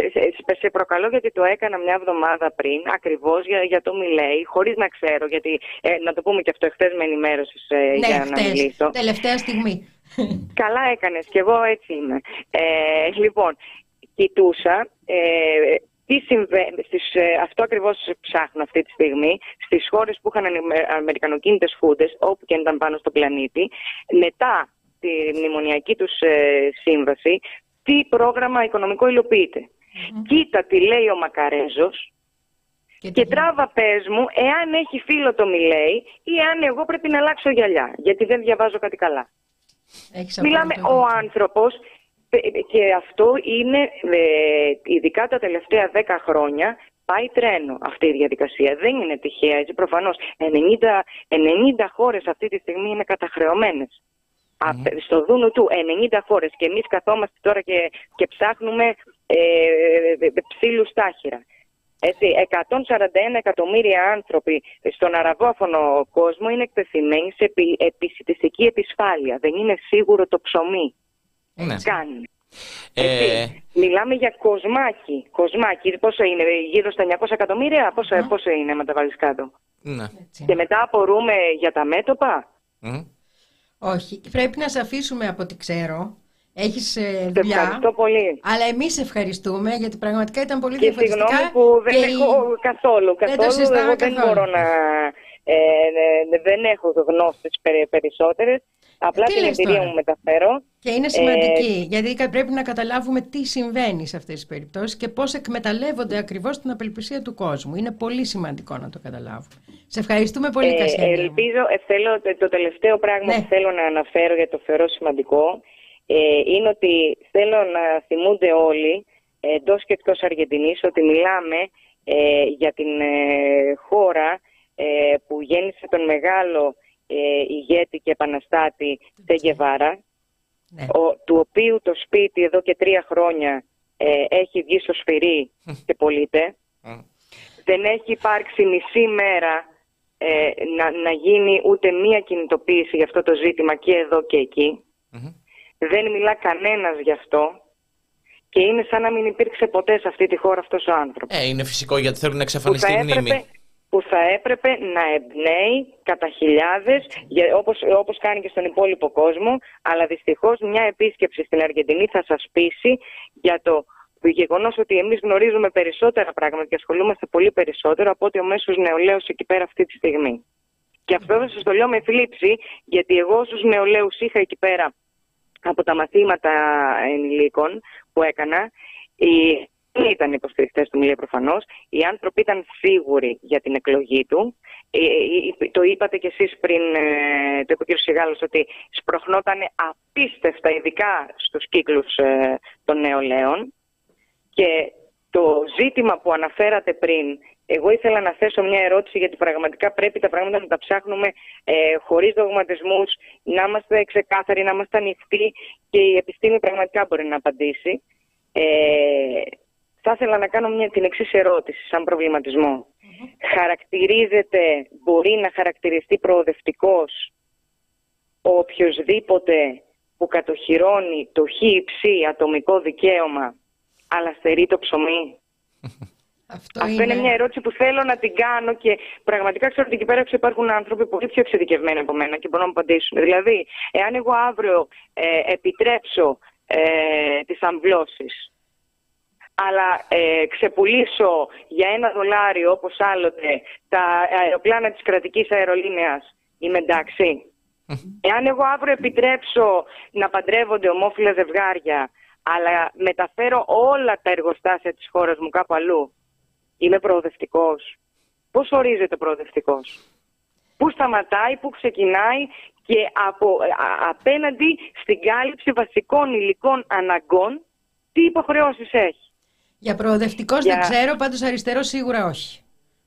σε- σε- σε προκαλώ γιατί το έκανα μια εβδομάδα πριν, ακριβώς για, για το Μιλέη, χωρίς να ξέρω, γιατί ε, να το πούμε και αυτό, εχθές με ενημέρωσης ε, Ναι, για να χτες, μιλήσω. τελευταία στιγμή. Καλά έκανες και εγώ έτσι είμαι. Ε, λοιπόν, κοιτούσα ε, τι συμβαίνει, στις, ε, αυτό ακριβώς ψάχνω αυτή τη στιγμή, στις χώρες που είχαν ανε- αμερικανοκίνητες φούντες, όπου και αν ήταν πάνω στον πλανήτη, μετά τη μνημονιακή τους ε, σύμβαση, τι πρόγραμμα οικονομικό υλοποιείται. Κοίτα τι λέει ο Μακαρέζος Και και τι- τράβα πες μου εάν έχει φίλο το Μιλέη ή αν εγώ πρέπει να αλλάξω γυαλιά, γιατί δεν διαβάζω κάτι καλά. έχεις Μιλάμε απόλυτο ο δίκιο. άνθρωπος ε, και αυτό είναι ε, ειδικά τα τελευταία 10 χρόνια πάει τρένο αυτή η διαδικασία. Δεν είναι τυχαία έτσι προφανώς. 90, 90 χώρες αυτή τη στιγμή είναι καταχρεωμένες. Απ- Στο δούνο του 90 χώρες και εμείς καθόμαστε τώρα και, και ψάχνουμε ε, ε, ψήλους τάχυρα. Έτσι, 141 εκατομμύρια άνθρωποι στον αραβόφωνο κόσμο είναι εκτεθειμένοι σε επι, επισητιστική επισφάλεια. Δεν είναι σίγουρο το ψωμί. Ναι. Κάνει. Ε, Έτσι. Μιλάμε για κοσμάκι. Κοσμάκι. Πόσο είναι, γύρω στα 900 εκατομμύρια, πόσο, πόσο είναι, με τα βάλεις κάτω. ναι. Έτσι. Και μετά απορούμε για τα μέτωπα. Μμ. Όχι, πρέπει να σε αφήσουμε από ό,τι ξέρω. Έχεις ε, Σε δουλειά. ευχαριστώ πολύ. Αλλά εμείς ευχαριστούμε γιατί πραγματικά ήταν πολύ Και διαφορετικά. συγγνώμη που δεν και η- έχω καθόλου. Δεν το καθόλου συζητάμε εγώ δεν καθόλου. μπορώ να. Ε, ε, δεν έχω γνώσεις περι, περισσότερες. Απλά τι την λες εμπειρία τώρα; μου μεταφέρω. Και είναι σημαντική, γιατί κα- πρέπει να καταλάβουμε τι συμβαίνει σε αυτές τις περιπτώσεις και πώς εκμεταλλεύονται ακριβώς την απελπισία του κόσμου. Είναι πολύ σημαντικό να το καταλάβουμε. Σε ευχαριστούμε πολύ, Ε, Κασιανή μου. ελπίζω, ε, θέλω, το- το τελευταίο πράγμα Ναι. που θέλω να αναφέρω γιατί το θεωρώ σημαντικό ε, είναι ότι θέλω να θυμούνται όλοι εντός και εκτός Αργεντινής ότι μιλάμε ε, για την ε, χώρα ε, που γέννησε τον μεγάλο ε, ηγέτη και επαναστάτη Τεγεβάρα Ναι. ο, του οποίου το σπίτι εδώ και τρία χρόνια ε, έχει βγει στο σφυρί και πωλείται. Μμ. Δεν έχει υπάρξει μισή μέρα ε, να, να γίνει ούτε μία κινητοποίηση για αυτό το ζήτημα και εδώ και εκεί. Μμμ. Δεν μιλά κανένας γι' αυτό και είναι σαν να μην υπήρξε ποτέ σε αυτή τη χώρα αυτός ο άνθρωπος. Ε, είναι φυσικό γιατί θέλουν να που, θα εξαφανιστεί η έπρεπε, μνήμη. που θα έπρεπε να εμπνέει κατά χιλιάδες, για- όπως, όπως κάνει και στον υπόλοιπο κόσμο, αλλά δυστυχώς μια επίσκεψη στην Αργεντινή θα σας πείσει για το γεγονός ότι εμείς γνωρίζουμε περισσότερα πράγματα και ασχολούμαστε πολύ περισσότερο από ότι ο μέσος νεολαίος εκεί πέρα αυτή τη στιγμή. Και αυτό δεν σας το λέω με θλίψη, γιατί εγώ στους νεολαίους είχα εκεί πέρα από τα μαθήματα ενηλίκων που έκανα, οι δεν ήταν υποστηρικτέ του Μιλέ προφανώς. Οι άνθρωποι ήταν σίγουροι για την εκλογή του. Ε, ε, Το είπατε κι εσείς πριν, ε, το είπε ο κ. Σιγάλος, ότι σπροχνόταν απίστευτα, ειδικά στους κύκλους ε, των νεολαίων. Και το ζήτημα που αναφέρατε πριν, εγώ ήθελα να θέσω μια ερώτηση γιατί πραγματικά πρέπει τα πράγματα να τα ψάχνουμε ε, χωρίς δογματισμούς, να είμαστε ξεκάθαροι, να είμαστε ανοιχτοί και η επιστήμη πραγματικά μπορεί να απαντήσει. Ε, θα ήθελα να κάνω μια, την εξής ερώτηση σαν προβληματισμο Χαρακτηρίζεται, μπορεί να χαρακτηριστεί προοδευτικός ο οποιοδήποτε που κατοχυρώνει το χ ατομικό δικαίωμα αλλά στερεί το ψωμί; Αυτό, Αυτό είναι... μια ερώτηση που θέλω να την κάνω και πραγματικά ξέρω ότι εκεί πέρα υπάρχουν άνθρωποι πολύ πιο εξειδικευμένοι από μένα και μπορούν να μου απαντήσουν. Δηλαδή, εάν εγώ αύριο ε, επιτρέψω ε, τις αμβλώσεις αλλά ε, ξεπουλήσω για ένα δολάριο όπως άλλοτε τα αεροπλάνα της κρατικής αερολίνεας, είμαι εντάξει. Εάν εγώ αύριο επιτρέψω να παντρεύονται ομόφυλα ζευγάρια αλλά μεταφέρω όλα τα εργοστάσια της χώρας μου κάπου αλλού, είμαι προοδευτικός. Πώς ορίζεται προοδευτικός; Πού σταματάει, πού ξεκινάει και από, απέναντι στην κάλυψη βασικών υλικών αναγκών τι υποχρεώσεις έχει; Για προοδευτικός δεν ξέρω, πάντως αριστερό σίγουρα όχι.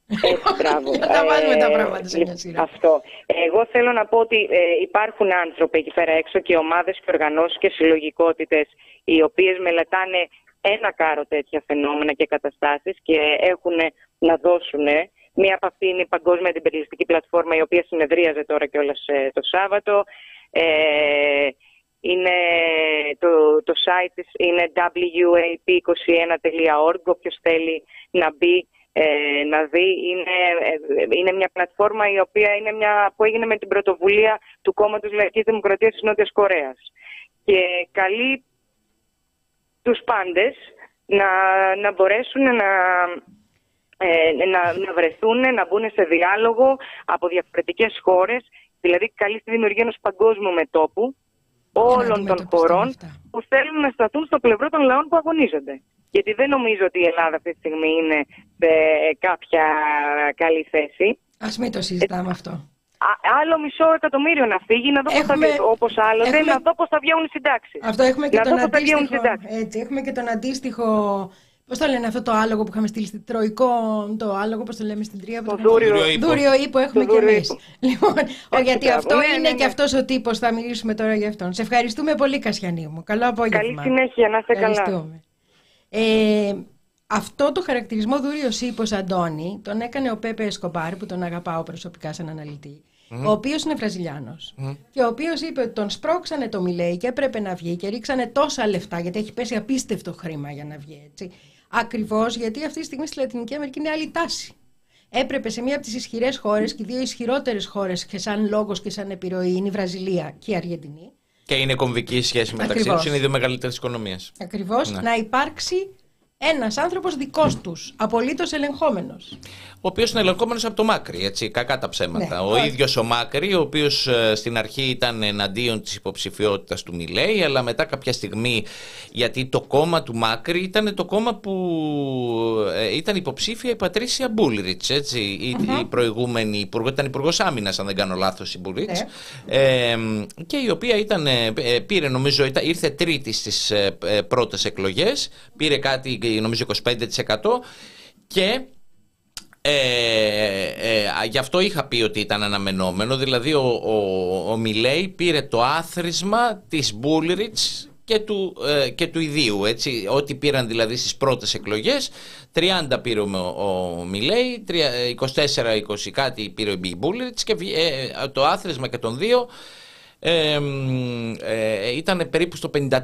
Έτσι, μπράβο. Για να βάλουμε τα ε, πράγματα σε μια σειρά. Αυτό. Εγώ θέλω να πω ότι ε, υπάρχουν άνθρωποι εκεί πέρα έξω και ομάδες και οργανώσεις και συλλογικότητες οι οποίες μελετάνε ένα κάρο τέτοια φαινόμενα και καταστάσεις και έχουν να δώσουν. Μία από αυτή είναι η Παγκόσμια Αντιπεριελιστική Πλατφόρμα η οποία συνεδρίαζε τώρα κιόλας ε, το Σάββατο. Ε, είναι το, το site της είναι wap21.org όποιος θέλει να μπει ε, να δει. Είναι, ε, είναι μια πλατφόρμα η οποία είναι μια, που έγινε με την πρωτοβουλία του κόμματος Λαϊκής Δημοκρατίας της Νότιας Κορέας. Και καλεί τους πάντες να, να μπορέσουν να, ε, να, να βρεθούν, να μπουν σε διάλογο από διαφορετικές χώρες, δηλαδή καλεί στη δημιουργία ενός παγκόσμιου μετόπου όλων των χωρών που θέλουν να σταθούν στο πλευρό των λαών που αγωνίζονται. Γιατί δεν νομίζω ότι η Ελλάδα αυτή τη στιγμή είναι σε κάποια καλή θέση. Ας μην το συζητάμε αυτό. Άλλο μισό εκατομμύριο να φύγει, να δω έχουμε... πώς θα, όπως άλλο, έχουμε... να δω πώς θα βγαίνουν οι συντάξεις. Αυτό έχουμε και, τον αντίστοιχο, έτσι, έχουμε και τον αντίστοιχο Πώς το λένε αυτό το άλογο που είχαμε στείλει στην Τροϊκό, το άλογο, πώς το λέμε στην Τρία. Το δούριο, δούριο ύπο έχουμε κι εμείς. Λοιπόν, γιατί αυτό ναι, είναι ναι, και ναι. αυτός ο τύπος, θα μιλήσουμε τώρα για αυτόν. Σε ευχαριστούμε πολύ, Κασιανή μου. Καλό απόγευμα. Καλή συνέχεια, να είστε καλά. Ε, αυτό το χαρακτηρισμό δούριο ύπος Αντώνη τον έκανε ο Πέπε Εσκομπάρ, που τον αγαπάω προσωπικά σαν αναλυτή. Ο οποίος είναι Βραζιλιάνος. Και ο οποίος είπε ότι τον σπρώξανε το Μιλέι και έπρεπε να βγει και ρίξανε τόσα λεφτά, γιατί έχει πέσει απίστευτο χρήμα για να βγει έτσι. Ακριβώς γιατί αυτή τη στιγμή στη Λατινική Αμερική είναι άλλη τάση. Έπρεπε σε μία από τις ισχυρές χώρες και οι δύο ισχυρότερες χώρες και σαν λόγος και σαν επιρροή είναι η Βραζιλία και η Αργεντινή. Και είναι κομβική η σχέση μεταξύ τους, είναι οι δύο μεγαλύτερες οικονομίες. Ακριβώς. Ναι. Να υπάρξει ένας άνθρωπος δικός τους, απολύτως ελεγχόμενος. Ο οποίος είναι ελεγχόμενος από το Μάκρη, έτσι, κακά τα ψέματα. Ναι, ο ίδιος ο Μάκρη, ο οποίος ε, στην αρχή ήταν εναντίον της υποψηφιότητας του Μιλέη, αλλά μετά κάποια στιγμή, γιατί το κόμμα του Μάκρη ήταν το κόμμα που ε, ήταν υποψήφια η Πατρίσια Μπούλριτς, έτσι, η, η προηγούμενη υπουργό, ήταν υπουργός άμυνας, αν δεν κάνω λάθος, η Μπούλριτς. Ναι. Ε, και η οποία ήταν, ε, πήρε, νομίζω, ήρθε τρίτη στις πρώτες εκλογές, πήρε κάτι νομίζω 25% και ε, ε, γι' αυτό είχα πει ότι ήταν αναμενόμενο. Δηλαδή ο, ο, ο Μιλέη πήρε το άθροισμα της Μπούλριτς και του, ε, και του ιδίου έτσι, ό,τι πήραν δηλαδή στις πρώτες εκλογές 30 πήρε ο, ο Μιλέη 24-20 κάτι πήρε ο Μπούλριτς και ε, το άθροισμα και των δύο ε, ήταν περίπου στο 54.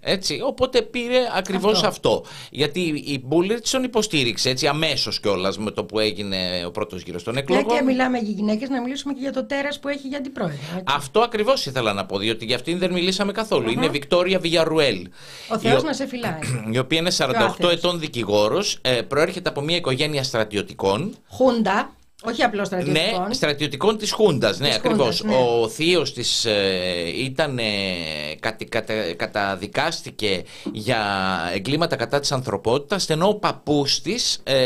Έτσι. Οπότε πήρε ακριβώς αυτό. Γιατί η Μπούλετ τον υποστήριξε έτσι αμέσως κιόλας με το που έγινε ο πρώτος γύρος των εκλογών. Και μιλάμε για γυναίκες, να μιλήσουμε και για το τέρας που έχει για την πρόεδρο. Αυτό ακριβώς ήθελα να πω, διότι για αυτήν δεν μιλήσαμε καθόλου. Είναι Βικτόρια Βιγιαρουέλ. Ο Θεός να σε φυλάει. Η οποία είναι 48 ετών δικηγόρος, ε, προέρχεται από μια οικογένεια στρατιωτικών. Χούντα. Όχι απλώς στρατιωτικών. Ναι, στρατιωτικών της Χούντας. Ναι, ακριβώς. Ναι. Ο θείος της ε, ήταν. Ε, καταδικάστηκε για εγκλήματα κατά της ανθρωπότητας, ενώ ο παππούς της ε,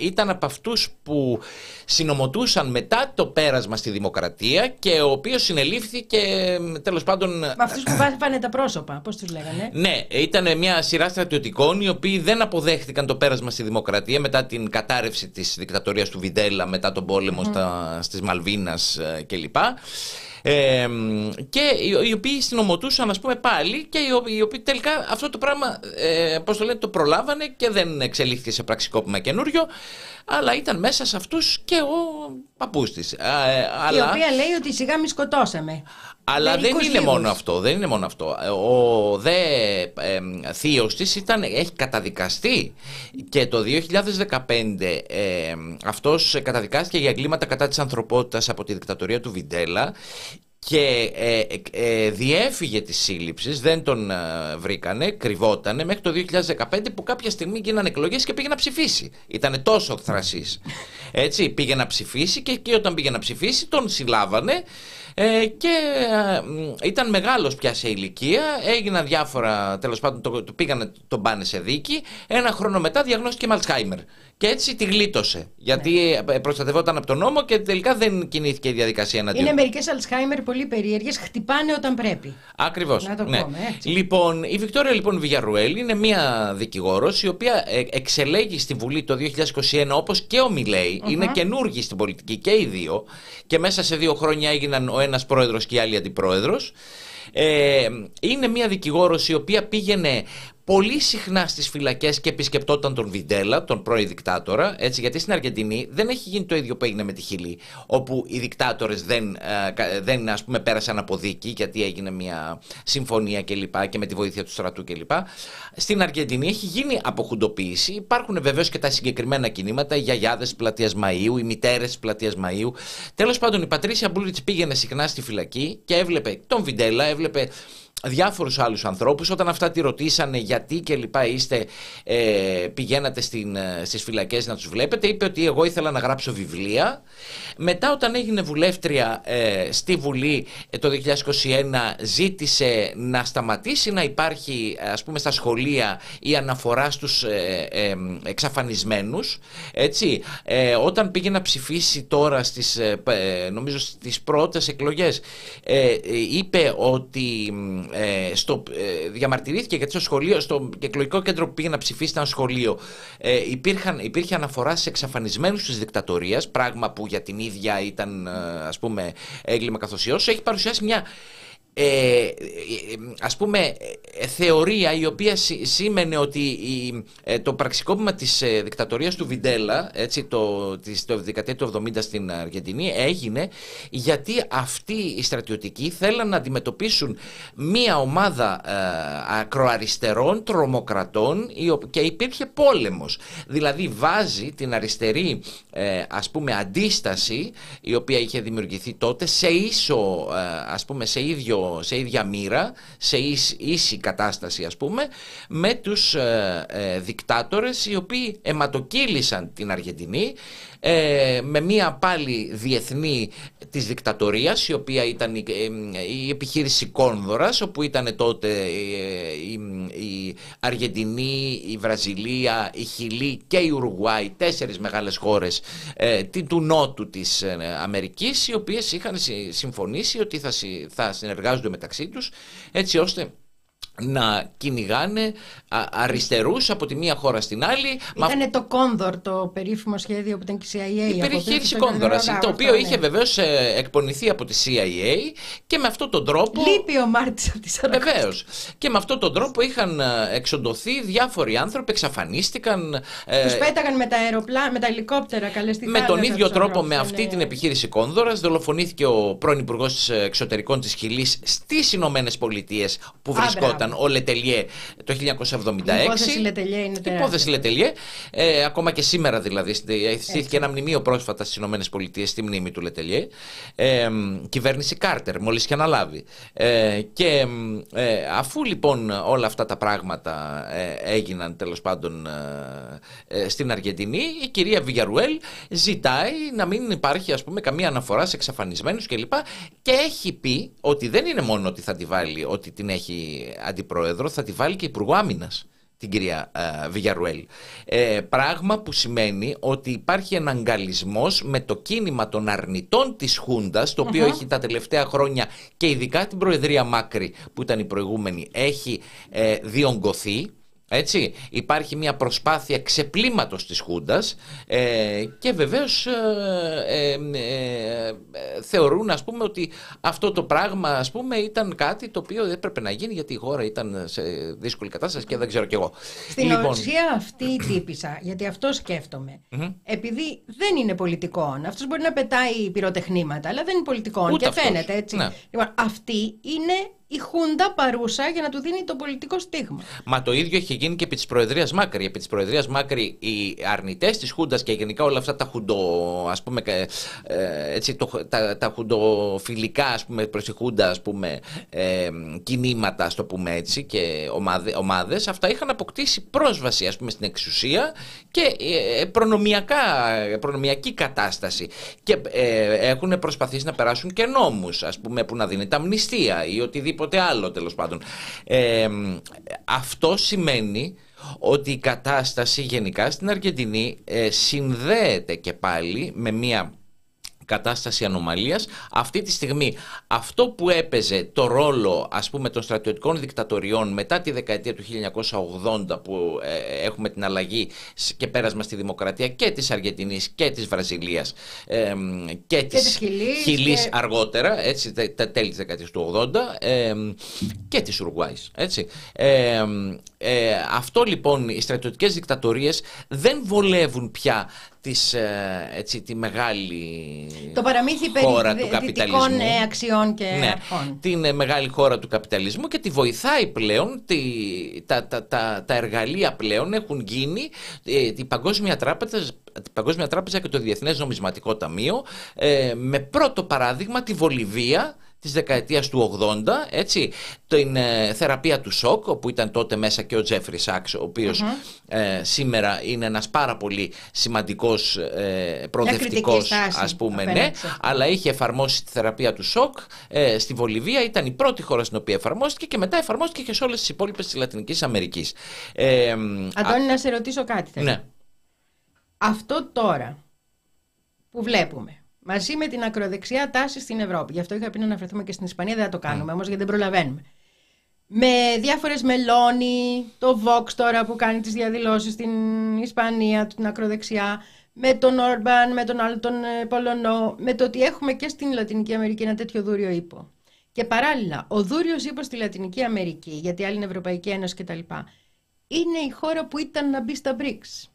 ήταν από αυτούς που συνομωτούσαν μετά το πέρασμα στη δημοκρατία και ο οποίος συνελήφθηκε τέλος πάντων... Με αυτούς που βάζανε τα πρόσωπα, πώς τους λέγανε. Ναι, ήταν μια σειρά στρατιωτικών οι οποίοι δεν αποδέχτηκαν το πέρασμα στη δημοκρατία μετά την κατάρρευση της δικτατορίας του Βιντέλα, μετά τον πόλεμο mm. στα, στις Μαλβίνας ε, κλπ. Ε, και οι, οι οποίοι συνομωτούσαν, ας πούμε, πάλι και οι, οι οποίοι τελικά αυτό το πράγμα, ε, πώς το λένε, το προλάβανε και δεν εξελίχθηκε σε πραξικόπημα καινούριο, αλλά ήταν μέσα σε αυτούς και ο παππούς της. Ε, αλλά... Η οποία λέει ότι σιγά μη σκοτώσαμε. Αλλά δεν είναι μόνο αυτό, δεν είναι μόνο αυτό. Ο δε ε, θείος της ήταν, έχει καταδικαστεί και το 2015 ε, αυτός καταδικάστηκε για εγκλήματα κατά της ανθρωπότητας από τη δικτατορία του Βιντέλα και ε, ε, διέφυγε της σύλληψης, δεν τον ε, βρήκανε, κρυβότανε μέχρι το 2015 που κάποια στιγμή γίνανε εκλογές και πήγε να ψηφίσει. Ήταν τόσο θρασής. Έτσι, πήγε να ψηφίσει και, και όταν πήγε να ψηφίσει τον συλλάβανε ε, και ε, ήταν μεγάλος πια σε ηλικία, έγιναν διάφορα, τέλος πάντων το, το πήγανε τον πάνε σε δίκη, ένα χρόνο μετά διαγνώστηκε Μαλτσχάιμερ. Και έτσι τη γλίτωσε. Γιατί ναι. προστατευόταν από τον νόμο και τελικά δεν κινήθηκε η διαδικασία να Είναι μερικές Αλτσχάιμερ πολύ περίεργες, χτυπάνε όταν πρέπει. Ακριβώς. Να το ναι. πούμε, έτσι. Λοιπόν, η Βικτόρια λοιπόν Βιγιαρουέλ είναι μια δικηγόρος η οποία ε, εξελέγει στη Βουλή το 2021 όπως και ο μιλεη Είναι καινούργοι στην πολιτική και οι δύο. Και μέσα σε δύο χρόνια έγιναν ο ένας πρόεδρος και η άλλη αντιπρόεδρος. Ε, είναι μια δικηγόρος η οποία πήγαινε πολύ συχνά στις φυλακές και επισκεπτόταν τον Βιντέλα, τον πρώην δικτάτορα, έτσι, γιατί στην Αργεντινή δεν έχει γίνει το ίδιο που έγινε με τη Χιλή, όπου οι δικτάτορες δεν, ε, δεν ας πούμε, πέρασαν από δίκη, γιατί έγινε μια συμφωνία κλπ. Και, και με τη βοήθεια του στρατού κλπ. Στην Αργεντινή έχει γίνει αποχουντοποίηση. Υπάρχουν βεβαίως και τα συγκεκριμένα κινήματα, οι γιαγιάδες πλατείας Μαΐου, οι μητέρες πλατείας Μαΐου. Τέλος πάντων, η Πατρίσια Μπούλιτς πήγαινε συχνά στη φυλακή και έβλεπε τον Βιντέλα, έβλεπε διάφορους άλλους ανθρώπους. Όταν αυτά τη ρωτήσανε γιατί και λοιπά είστε ε, πηγαίνατε στην, ε, στις φυλακές να τους βλέπετε είπε ότι εγώ ήθελα να γράψω βιβλία. Μετά όταν έγινε βουλεύτρια ε, στη Βουλή ε, το 2021 ζήτησε να σταματήσει να υπάρχει ας πούμε στα σχολεία η αναφορά στους εξαφανισμένους έτσι. Όταν πήγε να ψηφίσει τώρα στις νομίζω στις πρώτες εκλογές είπε ότι ε, στο, ε, διαμαρτυρήθηκε γιατί στο σχολείο, στο εκλογικό κέντρο που πήγε να ψηφίσει ήταν σχολείο, ε, υπήρχαν, υπήρχε αναφορά σε εξαφανισμένους της δικτατορίας, πράγμα που για την ίδια ήταν ε, ας πούμε έγκλημα καθοσιός, έχει παρουσιάσει μια ε, ε, ας πούμε ε, θεωρία η οποία σήμαινε ότι η, το πραξικόπημα της δικτατορίας του Βιντέλα έτσι, το, της, το δεκαετία του 70 στην Αργεντινή έγινε γιατί αυτοί οι στρατιωτικοί θέλαν να αντιμετωπίσουν μία ομάδα ακροαριστερών τρομοκρατών και υπήρχε πόλεμος. Δηλαδή βάζει την αριστερή ας πούμε αντίσταση η οποία είχε δημιουργηθεί τότε σε ίσο ας πούμε σε ίδιο σε ίδια μοίρα, σε ίση, κατάσταση ας πούμε, με τους ε, ε, δικτάτορες οι οποίοι αιματοκύλησαν την Αργεντινή ε, με μία πάλι διεθνή της δικτατορίας η οποία ήταν η, η επιχείρηση Κόνδωρας όπου ήταν τότε η, η, Αργεντινή, η Βραζιλία, η Χιλή και η Ουρουγουάη τέσσερις μεγάλες χώρες ε, του νότου της Αμερικής οι οποίες είχαν συμφωνήσει ότι θα, θα συνεργάζονται μεταξύ τους έτσι ώστε να κυνηγάνε αριστερούς από τη μία χώρα στην άλλη. Ήταν το Κόνδορ το περίφημο σχέδιο που ήταν και η CIA. Η περιχείρηση Κόνδωρας, το οποίο είχε ναι. βεβαίως ε, εκπονηθεί από τη CIA και με αυτόν τον τρόπο. Λείπει ο Μάρτης από τη Βεβαίως. Και με αυτόν τον τρόπο είχαν ε, εξοντωθεί διάφοροι άνθρωποι, εξαφανίστηκαν. Ε, Τους πέταγαν με τα αεροπλάνα, με τα ελικόπτερα, καλές Με τον ίδιο τρόπο, με αυτή ναι. την επιχείρηση Κόνδωρας, δολοφονήθηκε ο πρώην Υπουργός Εξωτερικών της Χιλής στις Ηνωμένες Πολιτείες που βρισκόταν ο Λετελιέ το 1976. Η υπόθεση Λετελιέ είναι τεράστια. υπόθεση Λετελιέ. Ε, ακόμα και σήμερα δηλαδή. Στήθηκε ένα μνημείο πρόσφατα στις ΗΠΑ στη μνήμη του Λετελιέ. Ε, κυβέρνηση Κάρτερ, μόλις και αναλάβει. Ε, και ε, αφού λοιπόν όλα αυτά τα πράγματα ε, έγιναν τέλος πάντων ε, ε, στην Αργεντινή, η κυρία Βιγιαρουέλ ζητάει να μην υπάρχει ας πούμε καμία αναφορά σε εξαφανισμένους κλπ. Και, και έχει πει ότι δεν είναι μόνο ότι θα τη βάλει, ότι την έχει αντιπρόεδρο, θα τη βάλει και υπουργό άμυνας. την κυρία ε, Βιγιαρουέλ. Ε, πράγμα που σημαίνει ότι υπάρχει εναγκαλισμός με το κίνημα των αρνητών της Χούντας, το οποιο έχει τα τελευταία χρόνια και ειδικά την Προεδρία Μάκρη που ήταν η προηγούμενη, έχει ε, διονγκωθεί έτσι, υπάρχει μια προσπάθεια ξεπλήματος της Χούντας ε, και βεβαίως ε, ε, ε, θεωρούν ας πούμε ότι αυτό το πράγμα ας πούμε ήταν κάτι το οποίο δεν έπρεπε να γίνει γιατί η χώρα ήταν σε δύσκολη κατάσταση και δεν ξέρω κι εγώ. Στην λοιπόν... ουσία αυτή η τύπησα, γιατί αυτό επειδή δεν είναι πολιτικό, αυτός μπορεί να πετάει πυροτεχνήματα αλλά δεν είναι πολιτικό και αυτός. φαίνεται έτσι. Ναι. Λοιπόν, αυτή είναι η Χούντα παρούσα για να του δίνει το πολιτικό στίγμα. Μα το ίδιο έχει γίνει και επί της Προεδρίας Μάκρη. Επί της Προεδρίας Μάκρη, οι αρνητές της Χούντας και γενικά όλα αυτά τα χουντο, ας πούμε, ε, έτσι, το, τα, τα χουντοφιλικά ας πούμε, προς τη Χούντα ας πούμε, ε, κινήματα, ας το πούμε έτσι, και ομάδε, ομάδες, αυτά είχαν αποκτήσει πρόσβαση ας πούμε, στην εξουσία και ε, προνομιακά, προνομιακή κατάσταση. Και ε, έχουν προσπαθήσει να περάσουν και νόμους, ας πούμε, που να δίνεται αμνηστία ή οτιδήποτε οτιδήποτε άλλο τέλος πάντων. Ε, αυτό σημαίνει ότι η κατάσταση γενικά στην Αργεντινή ε, συνδέεται και πάλι με μια κατάσταση ανομαλίας. Αυτή τη στιγμή αυτό που έπαιζε το ρόλο ας πούμε των στρατιωτικών δικτατοριών μετά τη δεκαετία του 1980 που ε, έχουμε την αλλαγή και πέρασμα στη δημοκρατία και της Αργεντινής και της Βραζιλίας ε, και, της, Χιλής, αργότερα, έτσι, τα, τέλη της δεκαετίας του 80 ε, και της Ουρουάης. Έτσι. Ε, αυτό λοιπόν οι στρατιωτικές δικτατορίες δεν βολεύουν πια της, ε, έτσι, τη μεγάλη το παραμύθι χώρα του καπιταλισμού. Ε, αξιών και ναι, αρχών. Την ε, μεγάλη χώρα του καπιταλισμού και τη βοηθάει πλέον, τη, τα, τα, τα, τα εργαλεία πλέον έχουν γίνει η Παγκόσμια Τράπεζα, την Παγκόσμια Τράπεζα και το Διεθνές Νομισματικό Ταμείο με πρώτο παράδειγμα τη Βολιβία της δεκαετίας του 80, έτσι, την ε, θεραπεία του σοκ, όπου ήταν τότε μέσα και ο Τζέφρι Σάξ, ο οποιος ε, σήμερα είναι ένας πάρα πολύ σημαντικός ε, προοδευτικός, ας πούμε, ναι, αλλά είχε εφαρμόσει τη θεραπεία του σοκ ε, στη Βολιβία, ήταν η πρώτη χώρα στην οποία εφαρμόστηκε και μετά εφαρμόστηκε και σε όλες τις υπόλοιπες της Λατινικής Αμερικής. Ε, Αντώνη, να σε ρωτήσω κάτι. Ναι. Αυτό τώρα που βλέπουμε, μαζί με την ακροδεξιά τάση στην Ευρώπη. Γι' αυτό είχα πει να αναφερθούμε και στην Ισπανία, δεν θα το κάνουμε mm. όμως γιατί δεν προλαβαίνουμε. Με διάφορες μελώνει, το Vox τώρα που κάνει τις διαδηλώσεις στην Ισπανία, την ακροδεξιά, με τον Όρμπαν, με τον άλλο τον ε, Πολωνό, με το ότι έχουμε και στην Λατινική Αμερική ένα τέτοιο δούριο ύπο. Και παράλληλα, ο δούριο ύπος στη Λατινική Αμερική, γιατί άλλη είναι Ευρωπαϊκή Ένωση κτλ., είναι η χώρα που ήταν να μπει στα BRICS.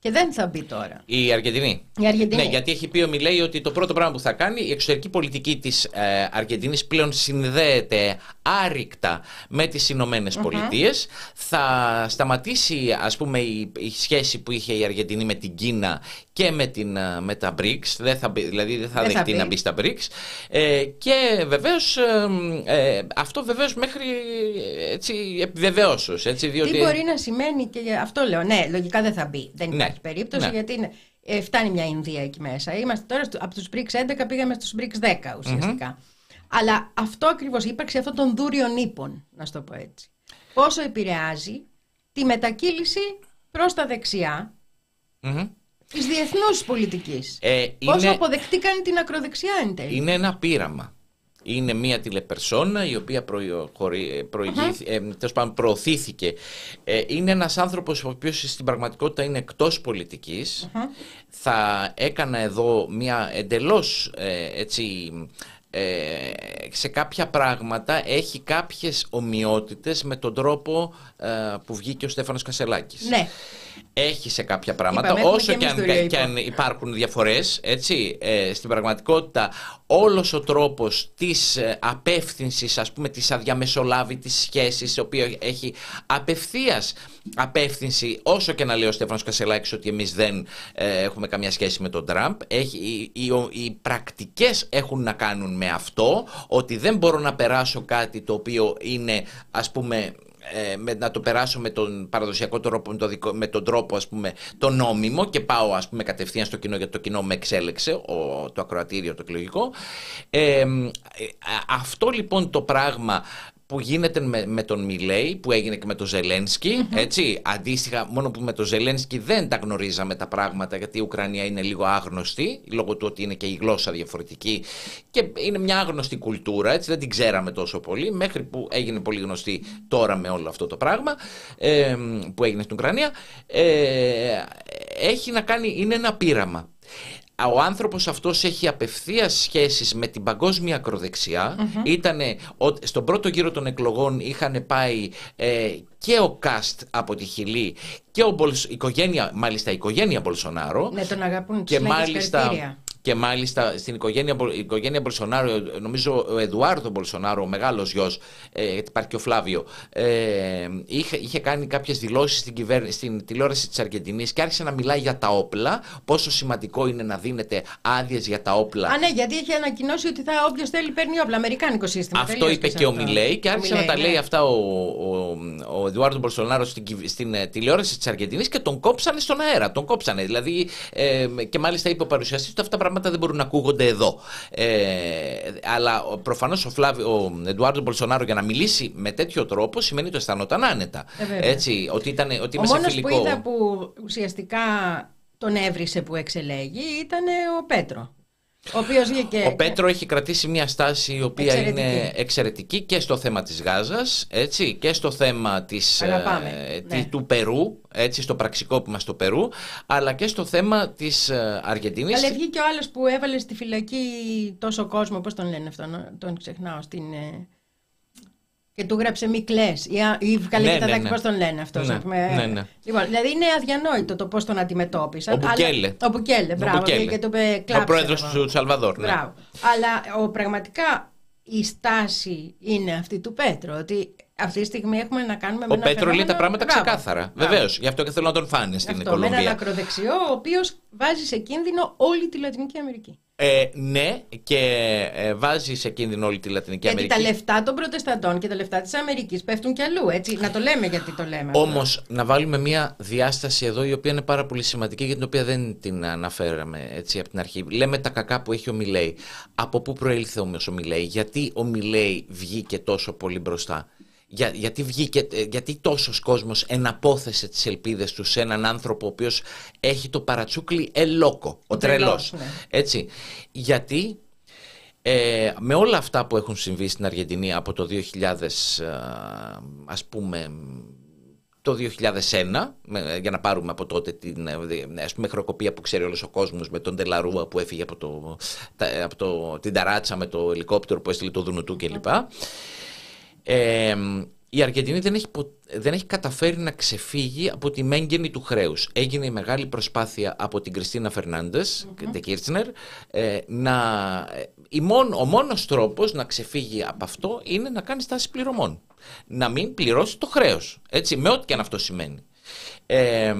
Και δεν θα μπει τώρα. Η Αργεντινή. Η Αργεντινή. Ναι, γιατί έχει πει ο Μιλέη ότι το πρώτο πράγμα που θα κάνει η εξωτερική πολιτική της ε, Αργεντινής πλέον συνδέεται άρρηκτα με τις Ηνωμένες Πολιτείες. Θα σταματήσει, ας πούμε, η, η, σχέση που είχε η Αργεντινή με την Κίνα και με, την, ε, με τα BRICS. Δεν θα, δηλαδή δεν θα δεν δεχτεί να μπει στα BRICS. Ε, και βεβαίως ε, ε, αυτό βεβαίως μέχρι έτσι, επιβεβαιώσεως. διότι... Τι μπορεί να σημαίνει και αυτό λέω. Ναι, λογικά δεν θα μπει. Δεν ναι υπάρχει περίπτωση ναι. γιατί είναι, ε, φτάνει μια Ινδία εκεί μέσα. Είμαστε τώρα από τους BRICS 11 πήγαμε στους BRICS 10 ουσιαστικα Αλλά αυτό ακριβώς, η ύπαρξη αυτών των δούριων ύπων, να σου το πω έτσι, πόσο επηρεάζει τη μετακύληση προς τα δεξιά mm-hmm. Της διεθνούς πολιτικής. Ε, Πόσο αποδεκτήκαν την ακροδεξιά εν τέλει. Είναι ένα πείραμα είναι μια τηλεπερσόνα η οποία ε, προωθήθηκε. Ε, είναι ένας άνθρωπος ο οποίος στην πραγματικότητα είναι εκτός Θα έκανα εδώ μια εντελώς ε, έτσι... σε κάποια πράγματα έχει κάποιες ομοιότητες με τον τρόπο που βγήκε ο Στέφανος Κασελάκης. Ναι έχει σε κάποια πράγματα, όσο και, αν, και αν, υπάρχουν διαφορές, έτσι, ε, στην πραγματικότητα όλος ο τρόπος της ε, απεύθυνσης, ας πούμε, της αδιαμεσολάβητης σχέσης, η οποία έχει απευθείας απεύθυνση, όσο και να λέει ο Στέφανος Κασελάκης ότι εμείς δεν ε, έχουμε καμία σχέση με τον Τραμπ, έχει, οι, οι, οι πρακτικές έχουν να κάνουν με αυτό, ότι δεν μπορώ να περάσω κάτι το οποίο είναι, ας πούμε, ε, με, να το περάσω με τον παραδοσιακό τρόπο, με, το με τον τρόπο ας πούμε το νόμιμο και πάω ας πούμε κατευθείαν στο κοινό γιατί το κοινό με εξέλεξε, ο, το ακροατήριο το εκλογικό. Ε, αυτό λοιπόν το πράγμα που γίνεται με, με τον Μιλέη, που έγινε και με τον ζελενσκι έτσι. Αντίστοιχα, μόνο που με τον Ζελένσκι δεν τα γνωρίζαμε τα πράγματα, γιατί η Ουκρανία είναι λίγο άγνωστη, λόγω του ότι είναι και η γλώσσα διαφορετική και είναι μια άγνωστη κουλτούρα, έτσι, δεν την ξέραμε τόσο πολύ, μέχρι που έγινε πολύ γνωστή τώρα με όλο αυτό το πράγμα ε, που έγινε στην Ουκρανία. Ε, έχει να κάνει, είναι ένα πείραμα ο άνθρωπος αυτός έχει απευθείας σχέσεις με την παγκόσμια ακροδεξιά. Ήτανε, στον πρώτο γύρο των εκλογών είχαν πάει ε, και ο Κάστ από τη Χιλή και ο Μπολς, οικογένεια, μάλιστα η οικογένεια Μπολσονάρο. Ναι, τον αγαπούν, και μάλιστα και μάλιστα στην οικογένεια, οικογένεια Μπολσονάρο, νομίζω ο Εδουάρδο Μπολσονάρο, ο μεγάλος γιος, ε, υπάρχει και ο Φλάβιο, ε, είχε, είχε κάνει κάποιες δηλώσεις στην, στην τηλεόραση της Αργεντινής και άρχισε να μιλάει για τα όπλα. Πόσο σημαντικό είναι να δίνετε άδειες για τα όπλα. Α, ναι, γιατί είχε ανακοινώσει ότι θα όποιος θέλει παίρνει όπλα. Αμερικάνικο σύστημα. Αυτό είπε και, ο Μιλέι και άρχισε να τα λέει ναι. αυτά ο, ο, ο Εδουάρδο Μπολσονάρο στην, στην ε, τηλεόραση της Αργεντινής και τον κόψανε στον αέρα. Τον κόψανε. Δηλαδή, ε, και μάλιστα είπε ο παρουσιαστής ότι αυτά τα πράγματα δεν μπορούν να ακούγονται εδώ. Ε, αλλά προφανώς ο, Φλάβι, ο Εντουάρντο Μπολσονάρο για να μιλήσει με τέτοιο τρόπο σημαίνει ότι αισθανόταν άνετα. Ε, Έτσι, ότι, ήταν, ότι ο μόνος που είδα που ουσιαστικά τον έβρισε που εξελέγει ήταν ο Πέτρο. Ο, οποίος ο Πέτρο έχει κρατήσει μια στάση η οποία είναι εξαιρετική και στο θέμα της Γάζας έτσι, και στο θέμα της, ε, ναι. του Περού, έτσι, στο πραξικόπημα στο Περού, αλλά και στο θέμα της ε, Αργεντινής. Αλλά βγήκε ο άλλος που έβαλε στη φυλακή τόσο κόσμο, πώς τον λένε αυτό, τον ξεχνάω, στην... Ε, και του γράψε μη κλε. Ή βγάλε ναι, και τα ναι, ναι. πώς τον λένε αυτός. Ναι, ναι, ναι. Λοιπόν, δηλαδή είναι αδιανόητο το πώς τον αντιμετώπισαν. Ο Μπουκέλε. ο Μπουκέλε, μπράβο. Και το ο πρόεδρος του Σαλβαδόρ. Ναι. Μπράβο. Αλλά ο, πραγματικά η στάση είναι αυτή του Πέτρο. Ότι αυτή τη στιγμή έχουμε να κάνουμε με Ο Πέτρο λέει τα πράγματα ξεκάθαρα. Βεβαίως. Γι' αυτό και θέλω να τον φάνε στην αυτό, Κολομβία. Με έναν ακροδεξιό, ο οποίος βάζει σε κίνδυνο όλη τη Λατινική Αμερική. Ε, ναι, και ε, βάζει σε κίνδυνο όλη τη Λατινική γιατί Αμερική. Γιατί τα λεφτά των προτεσταντών και τα λεφτά της Αμερικής πέφτουν κι αλλού. Έτσι; Να το λέμε γιατί το λέμε. Όμως, να βάλουμε μια διάσταση εδώ η οποία είναι πάρα πολύ σημαντική για την οποία δεν την αναφέραμε έτσι από την αρχή. Λέμε τα κακά που έχει ο Μιλέη. Από πού προήλθε όμως ο Μιλέη, γιατί ο Μιλέη βγήκε τόσο πολύ μπροστά; Για, γιατί, βγήκε, ε, γιατί τόσος κόσμος εναπόθεσε τις ελπίδες τους σε έναν άνθρωπο ο οποίος έχει το παρατσούκλι ελόκο, ο, τρελός. Ναι. Έτσι. Γιατί ε, με όλα αυτά που έχουν συμβεί στην Αργεντινή από το 2000 ε, ας πούμε το 2001, για να πάρουμε από τότε την ας πούμε, χρεοκοπία που ξέρει όλος ο κόσμος με τον Τελαρούα που έφυγε από, το, από το, την ταράτσα με το ελικόπτερο που έστειλε το Δουνουτού κλπ η Αργεντινή δεν έχει, δεν έχει καταφέρει να ξεφύγει από τη μέγενη του χρέους. Έγινε η μεγάλη προσπάθεια από την Κριστίνα Φερνάντες, mm-hmm. ε, να, η ο μόνος τρόπος να ξεφύγει από αυτό είναι να κάνει στάση πληρωμών. Να μην πληρώσει το χρέος, έτσι, με ό,τι και αν αυτό σημαίνει. Ε,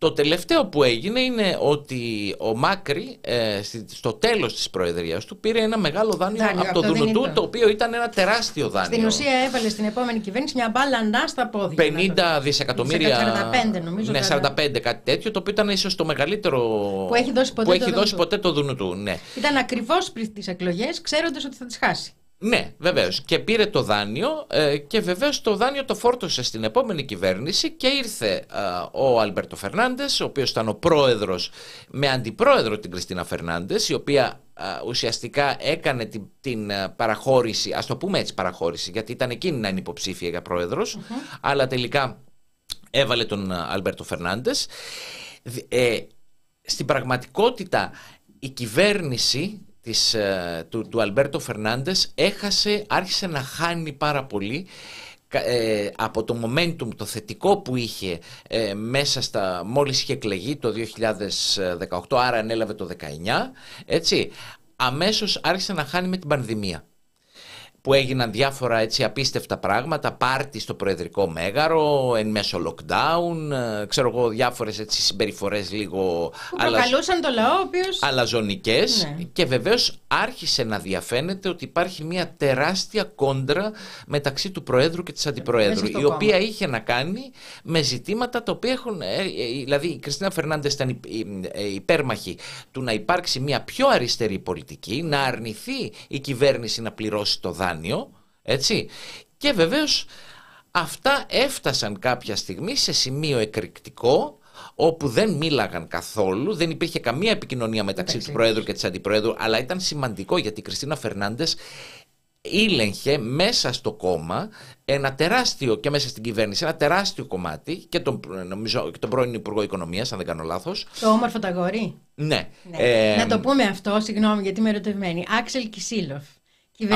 το τελευταίο που έγινε είναι ότι ο Μάκρη ε, στο τέλος της προεδρίας του πήρε ένα μεγάλο δάνειο, από το Δουνουτού, το οποίο ήταν ένα τεράστιο δάνειο. Στην ουσία έβαλε στην επόμενη κυβέρνηση μια μπάλα στα πόδια. 50 δισεκατομμύρια. 45 νομίζω. Ναι, 45 κάτι τέτοιο, το οποίο ήταν ίσως το μεγαλύτερο που έχει δώσει ποτέ, που έχει το, δώσει ποτέ το Δουνουτού. Ναι. Ήταν ακριβώς πριν τις εκλογές, ξέροντας ότι θα τις χάσει. Ναι, βεβαίως. Και πήρε το δάνειο ε, και βεβαίως το δάνειο το φόρτωσε στην επόμενη κυβέρνηση και ήρθε ε, ο Αλμπέρτο Φερνάντες, ο οποίος ήταν ο πρόεδρος με αντιπρόεδρο την Κριστίνα Φερνάντες, η οποία ε, ουσιαστικά έκανε την, την παραχώρηση, ας το πούμε έτσι παραχώρηση, γιατί ήταν εκείνη να είναι υποψήφια για προεδρο αλλά τελικά έβαλε τον Αλμπέρτο Φερνάντες. στην πραγματικότητα η κυβέρνηση της, ε, του, του Αλμπέρτο Φερνάντες έχασε, άρχισε να χάνει πάρα πολύ ε, από το momentum το θετικό που είχε ε, μέσα στα μόλις είχε εκλεγεί το 2018 άρα ανέλαβε το 19 έτσι αμέσως άρχισε να χάνει με την πανδημία που έγιναν διάφορα έτσι απίστευτα πράγματα, πάρτι στο Προεδρικό Μέγαρο, εν μέσω lockdown, ε, ξέρω εγώ διάφορες έτσι συμπεριφορές λίγο... Που προκαλούσαν το λαό, ο οποίος... Αλαζονικές ναι. και βεβαίως άρχισε να διαφαίνεται ότι υπάρχει μια τεράστια κόντρα μεταξύ του Προέδρου και της Αντιπροέδρου, η οποία είχε να κάνει με ζητήματα τα οποία έχουν... Ε, ε, δηλαδή η Κριστίνα Φερνάντες ήταν υπέρμαχη του να υπάρξει μια πιο αριστερή πολιτική, να αρνηθεί η κυβέρνηση να πληρώσει το δάνειο δάνειο, Έτσι. Και βεβαίως αυτά έφτασαν κάποια στιγμή σε σημείο εκρηκτικό όπου δεν μίλαγαν καθόλου, δεν υπήρχε καμία επικοινωνία μεταξύ του Προέδρου και της Αντιπροέδρου, αλλά ήταν σημαντικό γιατί η Κριστίνα Φερνάντες ήλεγχε μέσα στο κόμμα ένα τεράστιο και μέσα στην κυβέρνηση ένα τεράστιο κομμάτι και τον, νομίζω, και τον πρώην Υπουργό Οικονομίας αν δεν κάνω λάθος. Το όμορφο ταγόρι. Ναι. ναι. Ε, Να το πούμε αυτό, συγγνώμη γιατί είμαι ερωτευμένη. Άξελ Κισίλοφ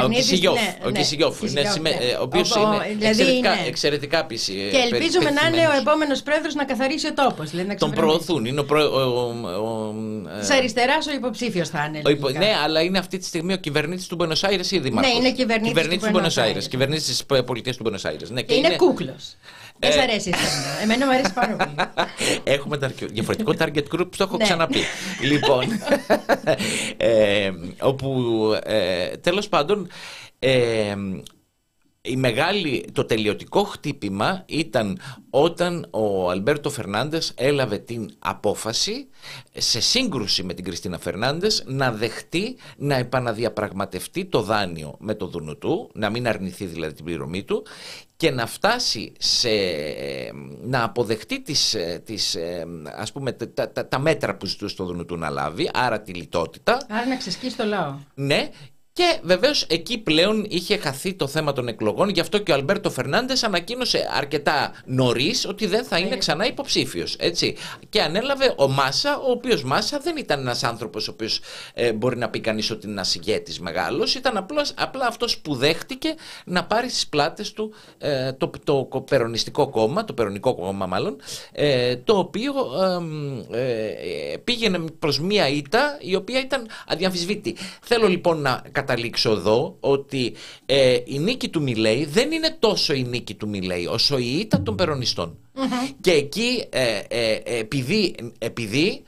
ο Κισιγιόφ, ναι, ο ναι, Κισιγιόφ, ναι, ο οποίος είναι δηλαδή εξαιρετικά, είναι... εξαιρετικά πίση. Και ελπίζουμε να είναι ο επόμενος πρόεδρος να καθαρίσει ο τόπος. Δηλαδή Τον προωθούν. Είναι ο, προ... Της αριστεράς ο υποψήφιος θα είναι. Υπο... Ναι, αλλά είναι αυτή τη στιγμή ο κυβερνήτης του Μπενο Άιρε ή δήμαρχο. Ναι, είναι κυβερνήτης του Μπενο Άιρε. Κυβερνήτης της πολιτείας του Μπενο Άιρε. Ναι, και είναι, είναι... κούκλος. Δεν σ' αρέσει εσένα. Εμένα μου αρέσει πάρα πολύ. Έχουμε διαφορετικό target group, το έχω ξαναπεί. λοιπόν, ε, όπου ε, τέλος πάντων ε, η μεγάλη, το τελειωτικό χτύπημα ήταν όταν ο Αλμπέρτο Φερνάντες έλαβε την απόφαση σε σύγκρουση με την Κριστίνα Φερνάντες να δεχτεί να επαναδιαπραγματευτεί το δάνειο με το Δουνουτού, να μην αρνηθεί δηλαδή την πληρωμή του και να φτάσει σε, να αποδεχτεί τις, τις, ας πούμε, τα, τα, τα μέτρα που ζητούσε το Δουνουτού να λάβει, άρα τη λιτότητα. Άρα να ξεσκίσει το λαό. Ναι, και βεβαίως εκεί πλέον είχε χαθεί το θέμα των εκλογών, γι' αυτό και ο Αλμπέρτο Φερνάντες ανακοίνωσε αρκετά νωρίς ότι δεν θα είναι ε. ξανά υποψήφιος. Και ανέλαβε ο Μάσα, ο οποίος Μάσα δεν ήταν ένας άνθρωπος ο οποίος ε, μπορεί να πει κανείς ότι είναι ένας ηγέτης μεγάλος, ήταν απλά, απλά αυτός που δέχτηκε να πάρει στις πλάτες του ε, το, το, το περονιστικό κόμμα, το περονικό κόμμα μάλλον, ε, το οποίο ε, πήγαινε προς μία ήττα η οποία ήταν αδιαμφισβήτη. Θέλω λοιπόν να καταλήξω εδώ ότι ε, η νίκη του Μιλέη δεν είναι τόσο η νίκη του Μιλέη όσο η ήττα των περονιστων Και εκεί ε, ε, επειδή, επειδή,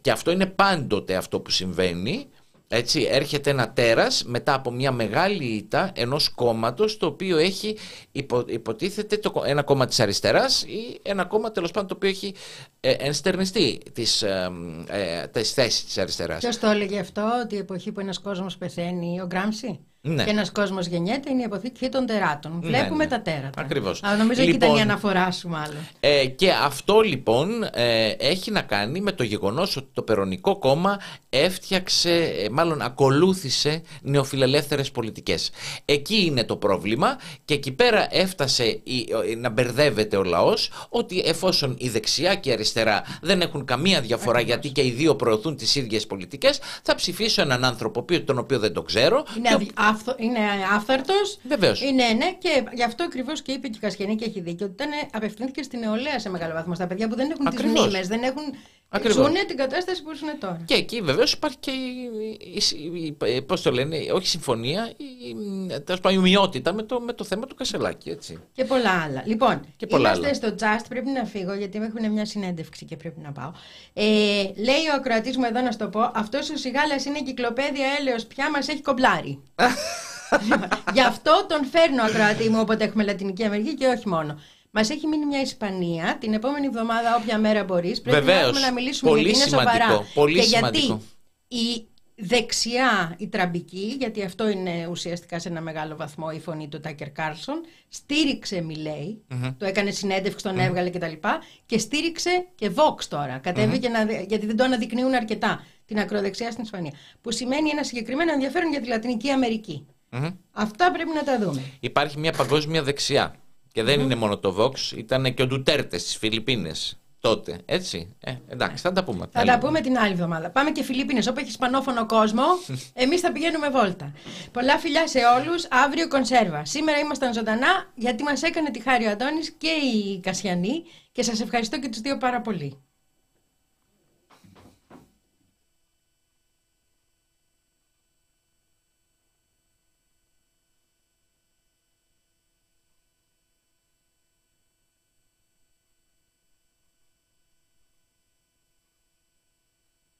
και αυτό είναι πάντοτε αυτό που συμβαίνει, έτσι, έρχεται ένα τέρας μετά από μια μεγάλη ήττα ενός κόμματος το οποίο έχει υπο, υποτίθεται το, ένα κόμμα της αριστεράς ή ένα κόμμα τέλος πάντων το οποίο έχει ε, ενστερνιστεί τις, ε, ε, τις θέσεις της αριστεράς. Ποιος το έλεγε αυτό ότι η εποχή που ένας κόσμος πεθαίνει ο Γκράμψη; Ναι. και ένας κόσμος γεννιέται είναι η αποθήκη των τεράτων. Ναι, Βλέπουμε ναι. τα τέρατα. Ακριβώς. Αλλά νομίζω λοιπόν, εκεί ήταν η αναφορά σου μάλλον. Ε, και αυτό λοιπόν ε, έχει να κάνει με το γεγονός ότι το Περονικό κόμμα έφτιαξε, ε, μάλλον ακολούθησε νεοφιλελεύθερες πολιτικές. Εκεί είναι το πρόβλημα και εκεί πέρα έφτασε να μπερδεύεται ο λαός ότι εφόσον η δεξιά και η αριστερά δεν έχουν καμία διαφορά γιατί και οι δύο προωθούν τις ίδιες πολιτικές θα ψηφίσω έναν άνθρωπο τον οποίο δεν το ξέρω. Είναι, και... αυθο... είναι άφθαρτος. Βεβαίως. Είναι ναι και γι' αυτό ακριβώς και είπε και η Κασχενή και έχει δίκιο ότι ήταν, απευθύνθηκε στην νεολαία σε μεγάλο βαθμό στα παιδιά που δεν έχουν τις μνήμες, δεν έχουν Ακριβώς. Ζουν την κατάσταση που ζουν τώρα. Και εκεί βεβαίως υπάρχει και η, πώς το λένε, όχι συμφωνία, η, η ομοιότητα με το, με το θέμα του Κασελάκη. Έτσι. Και πολλά άλλα. Λοιπόν, και πολλά είμαστε άλλα. στο Just, πρέπει να φύγω γιατί με έχουν μια συνέντευξη και πρέπει να πάω. Ε, λέει ο ακροατής μου εδώ να σου το πω, αυτός ο Σιγάλας είναι κυκλοπαίδεια έλεος, πια μας έχει κομπλάρει. Γι' αυτό τον φέρνω ακροατή μου όποτε έχουμε Λατινική Αμερική και όχι μόνο. Μας έχει μείνει μια Ισπανία. Την επόμενη εβδομάδα, όποια μέρα μπορείς, πρέπει να, να μιλήσουμε πολύ γιατί είναι σοβαρά. Πολύ και σημαντικό. γιατί η δεξιά, η τραμπική, γιατί αυτό είναι ουσιαστικά σε ένα μεγάλο βαθμό η φωνή του Τάκερ Κάρλσον, στήριξε Μιλέι, του έκανε συνέντευξη, τον mm-hmm. έβγαλε κτλ. Και, και στήριξε και Vox τώρα. Κατέβηκε να, γιατί δεν το αναδεικνύουν αρκετά την ακροδεξιά στην Ισπανία. Που σημαίνει ένα συγκεκριμένο ενδιαφέρον για τη Λατινική Αυτά πρέπει να τα δούμε. Υπάρχει μια παγκόσμια δεξιά. Και δεν είναι μόνο το Vox, ήταν και ο Ντουτέρτε στις Φιλιππίνες τότε. Έτσι. Ε, εντάξει, θα τα πούμε. Θα τα πούμε την άλλη εβδομάδα. Πάμε και Φιλιππίνες, όπου έχει σπανόφωνο κόσμο. Εμείς θα πηγαίνουμε βόλτα. Πολλά φιλιά σε όλους. Αύριο κονσέρβα. Σήμερα ήμασταν ζωντανά γιατί μας έκανε τη χάρη ο Αντώνης και η Κασιανή και σας ευχαριστώ και τους δύο πάρα πολύ.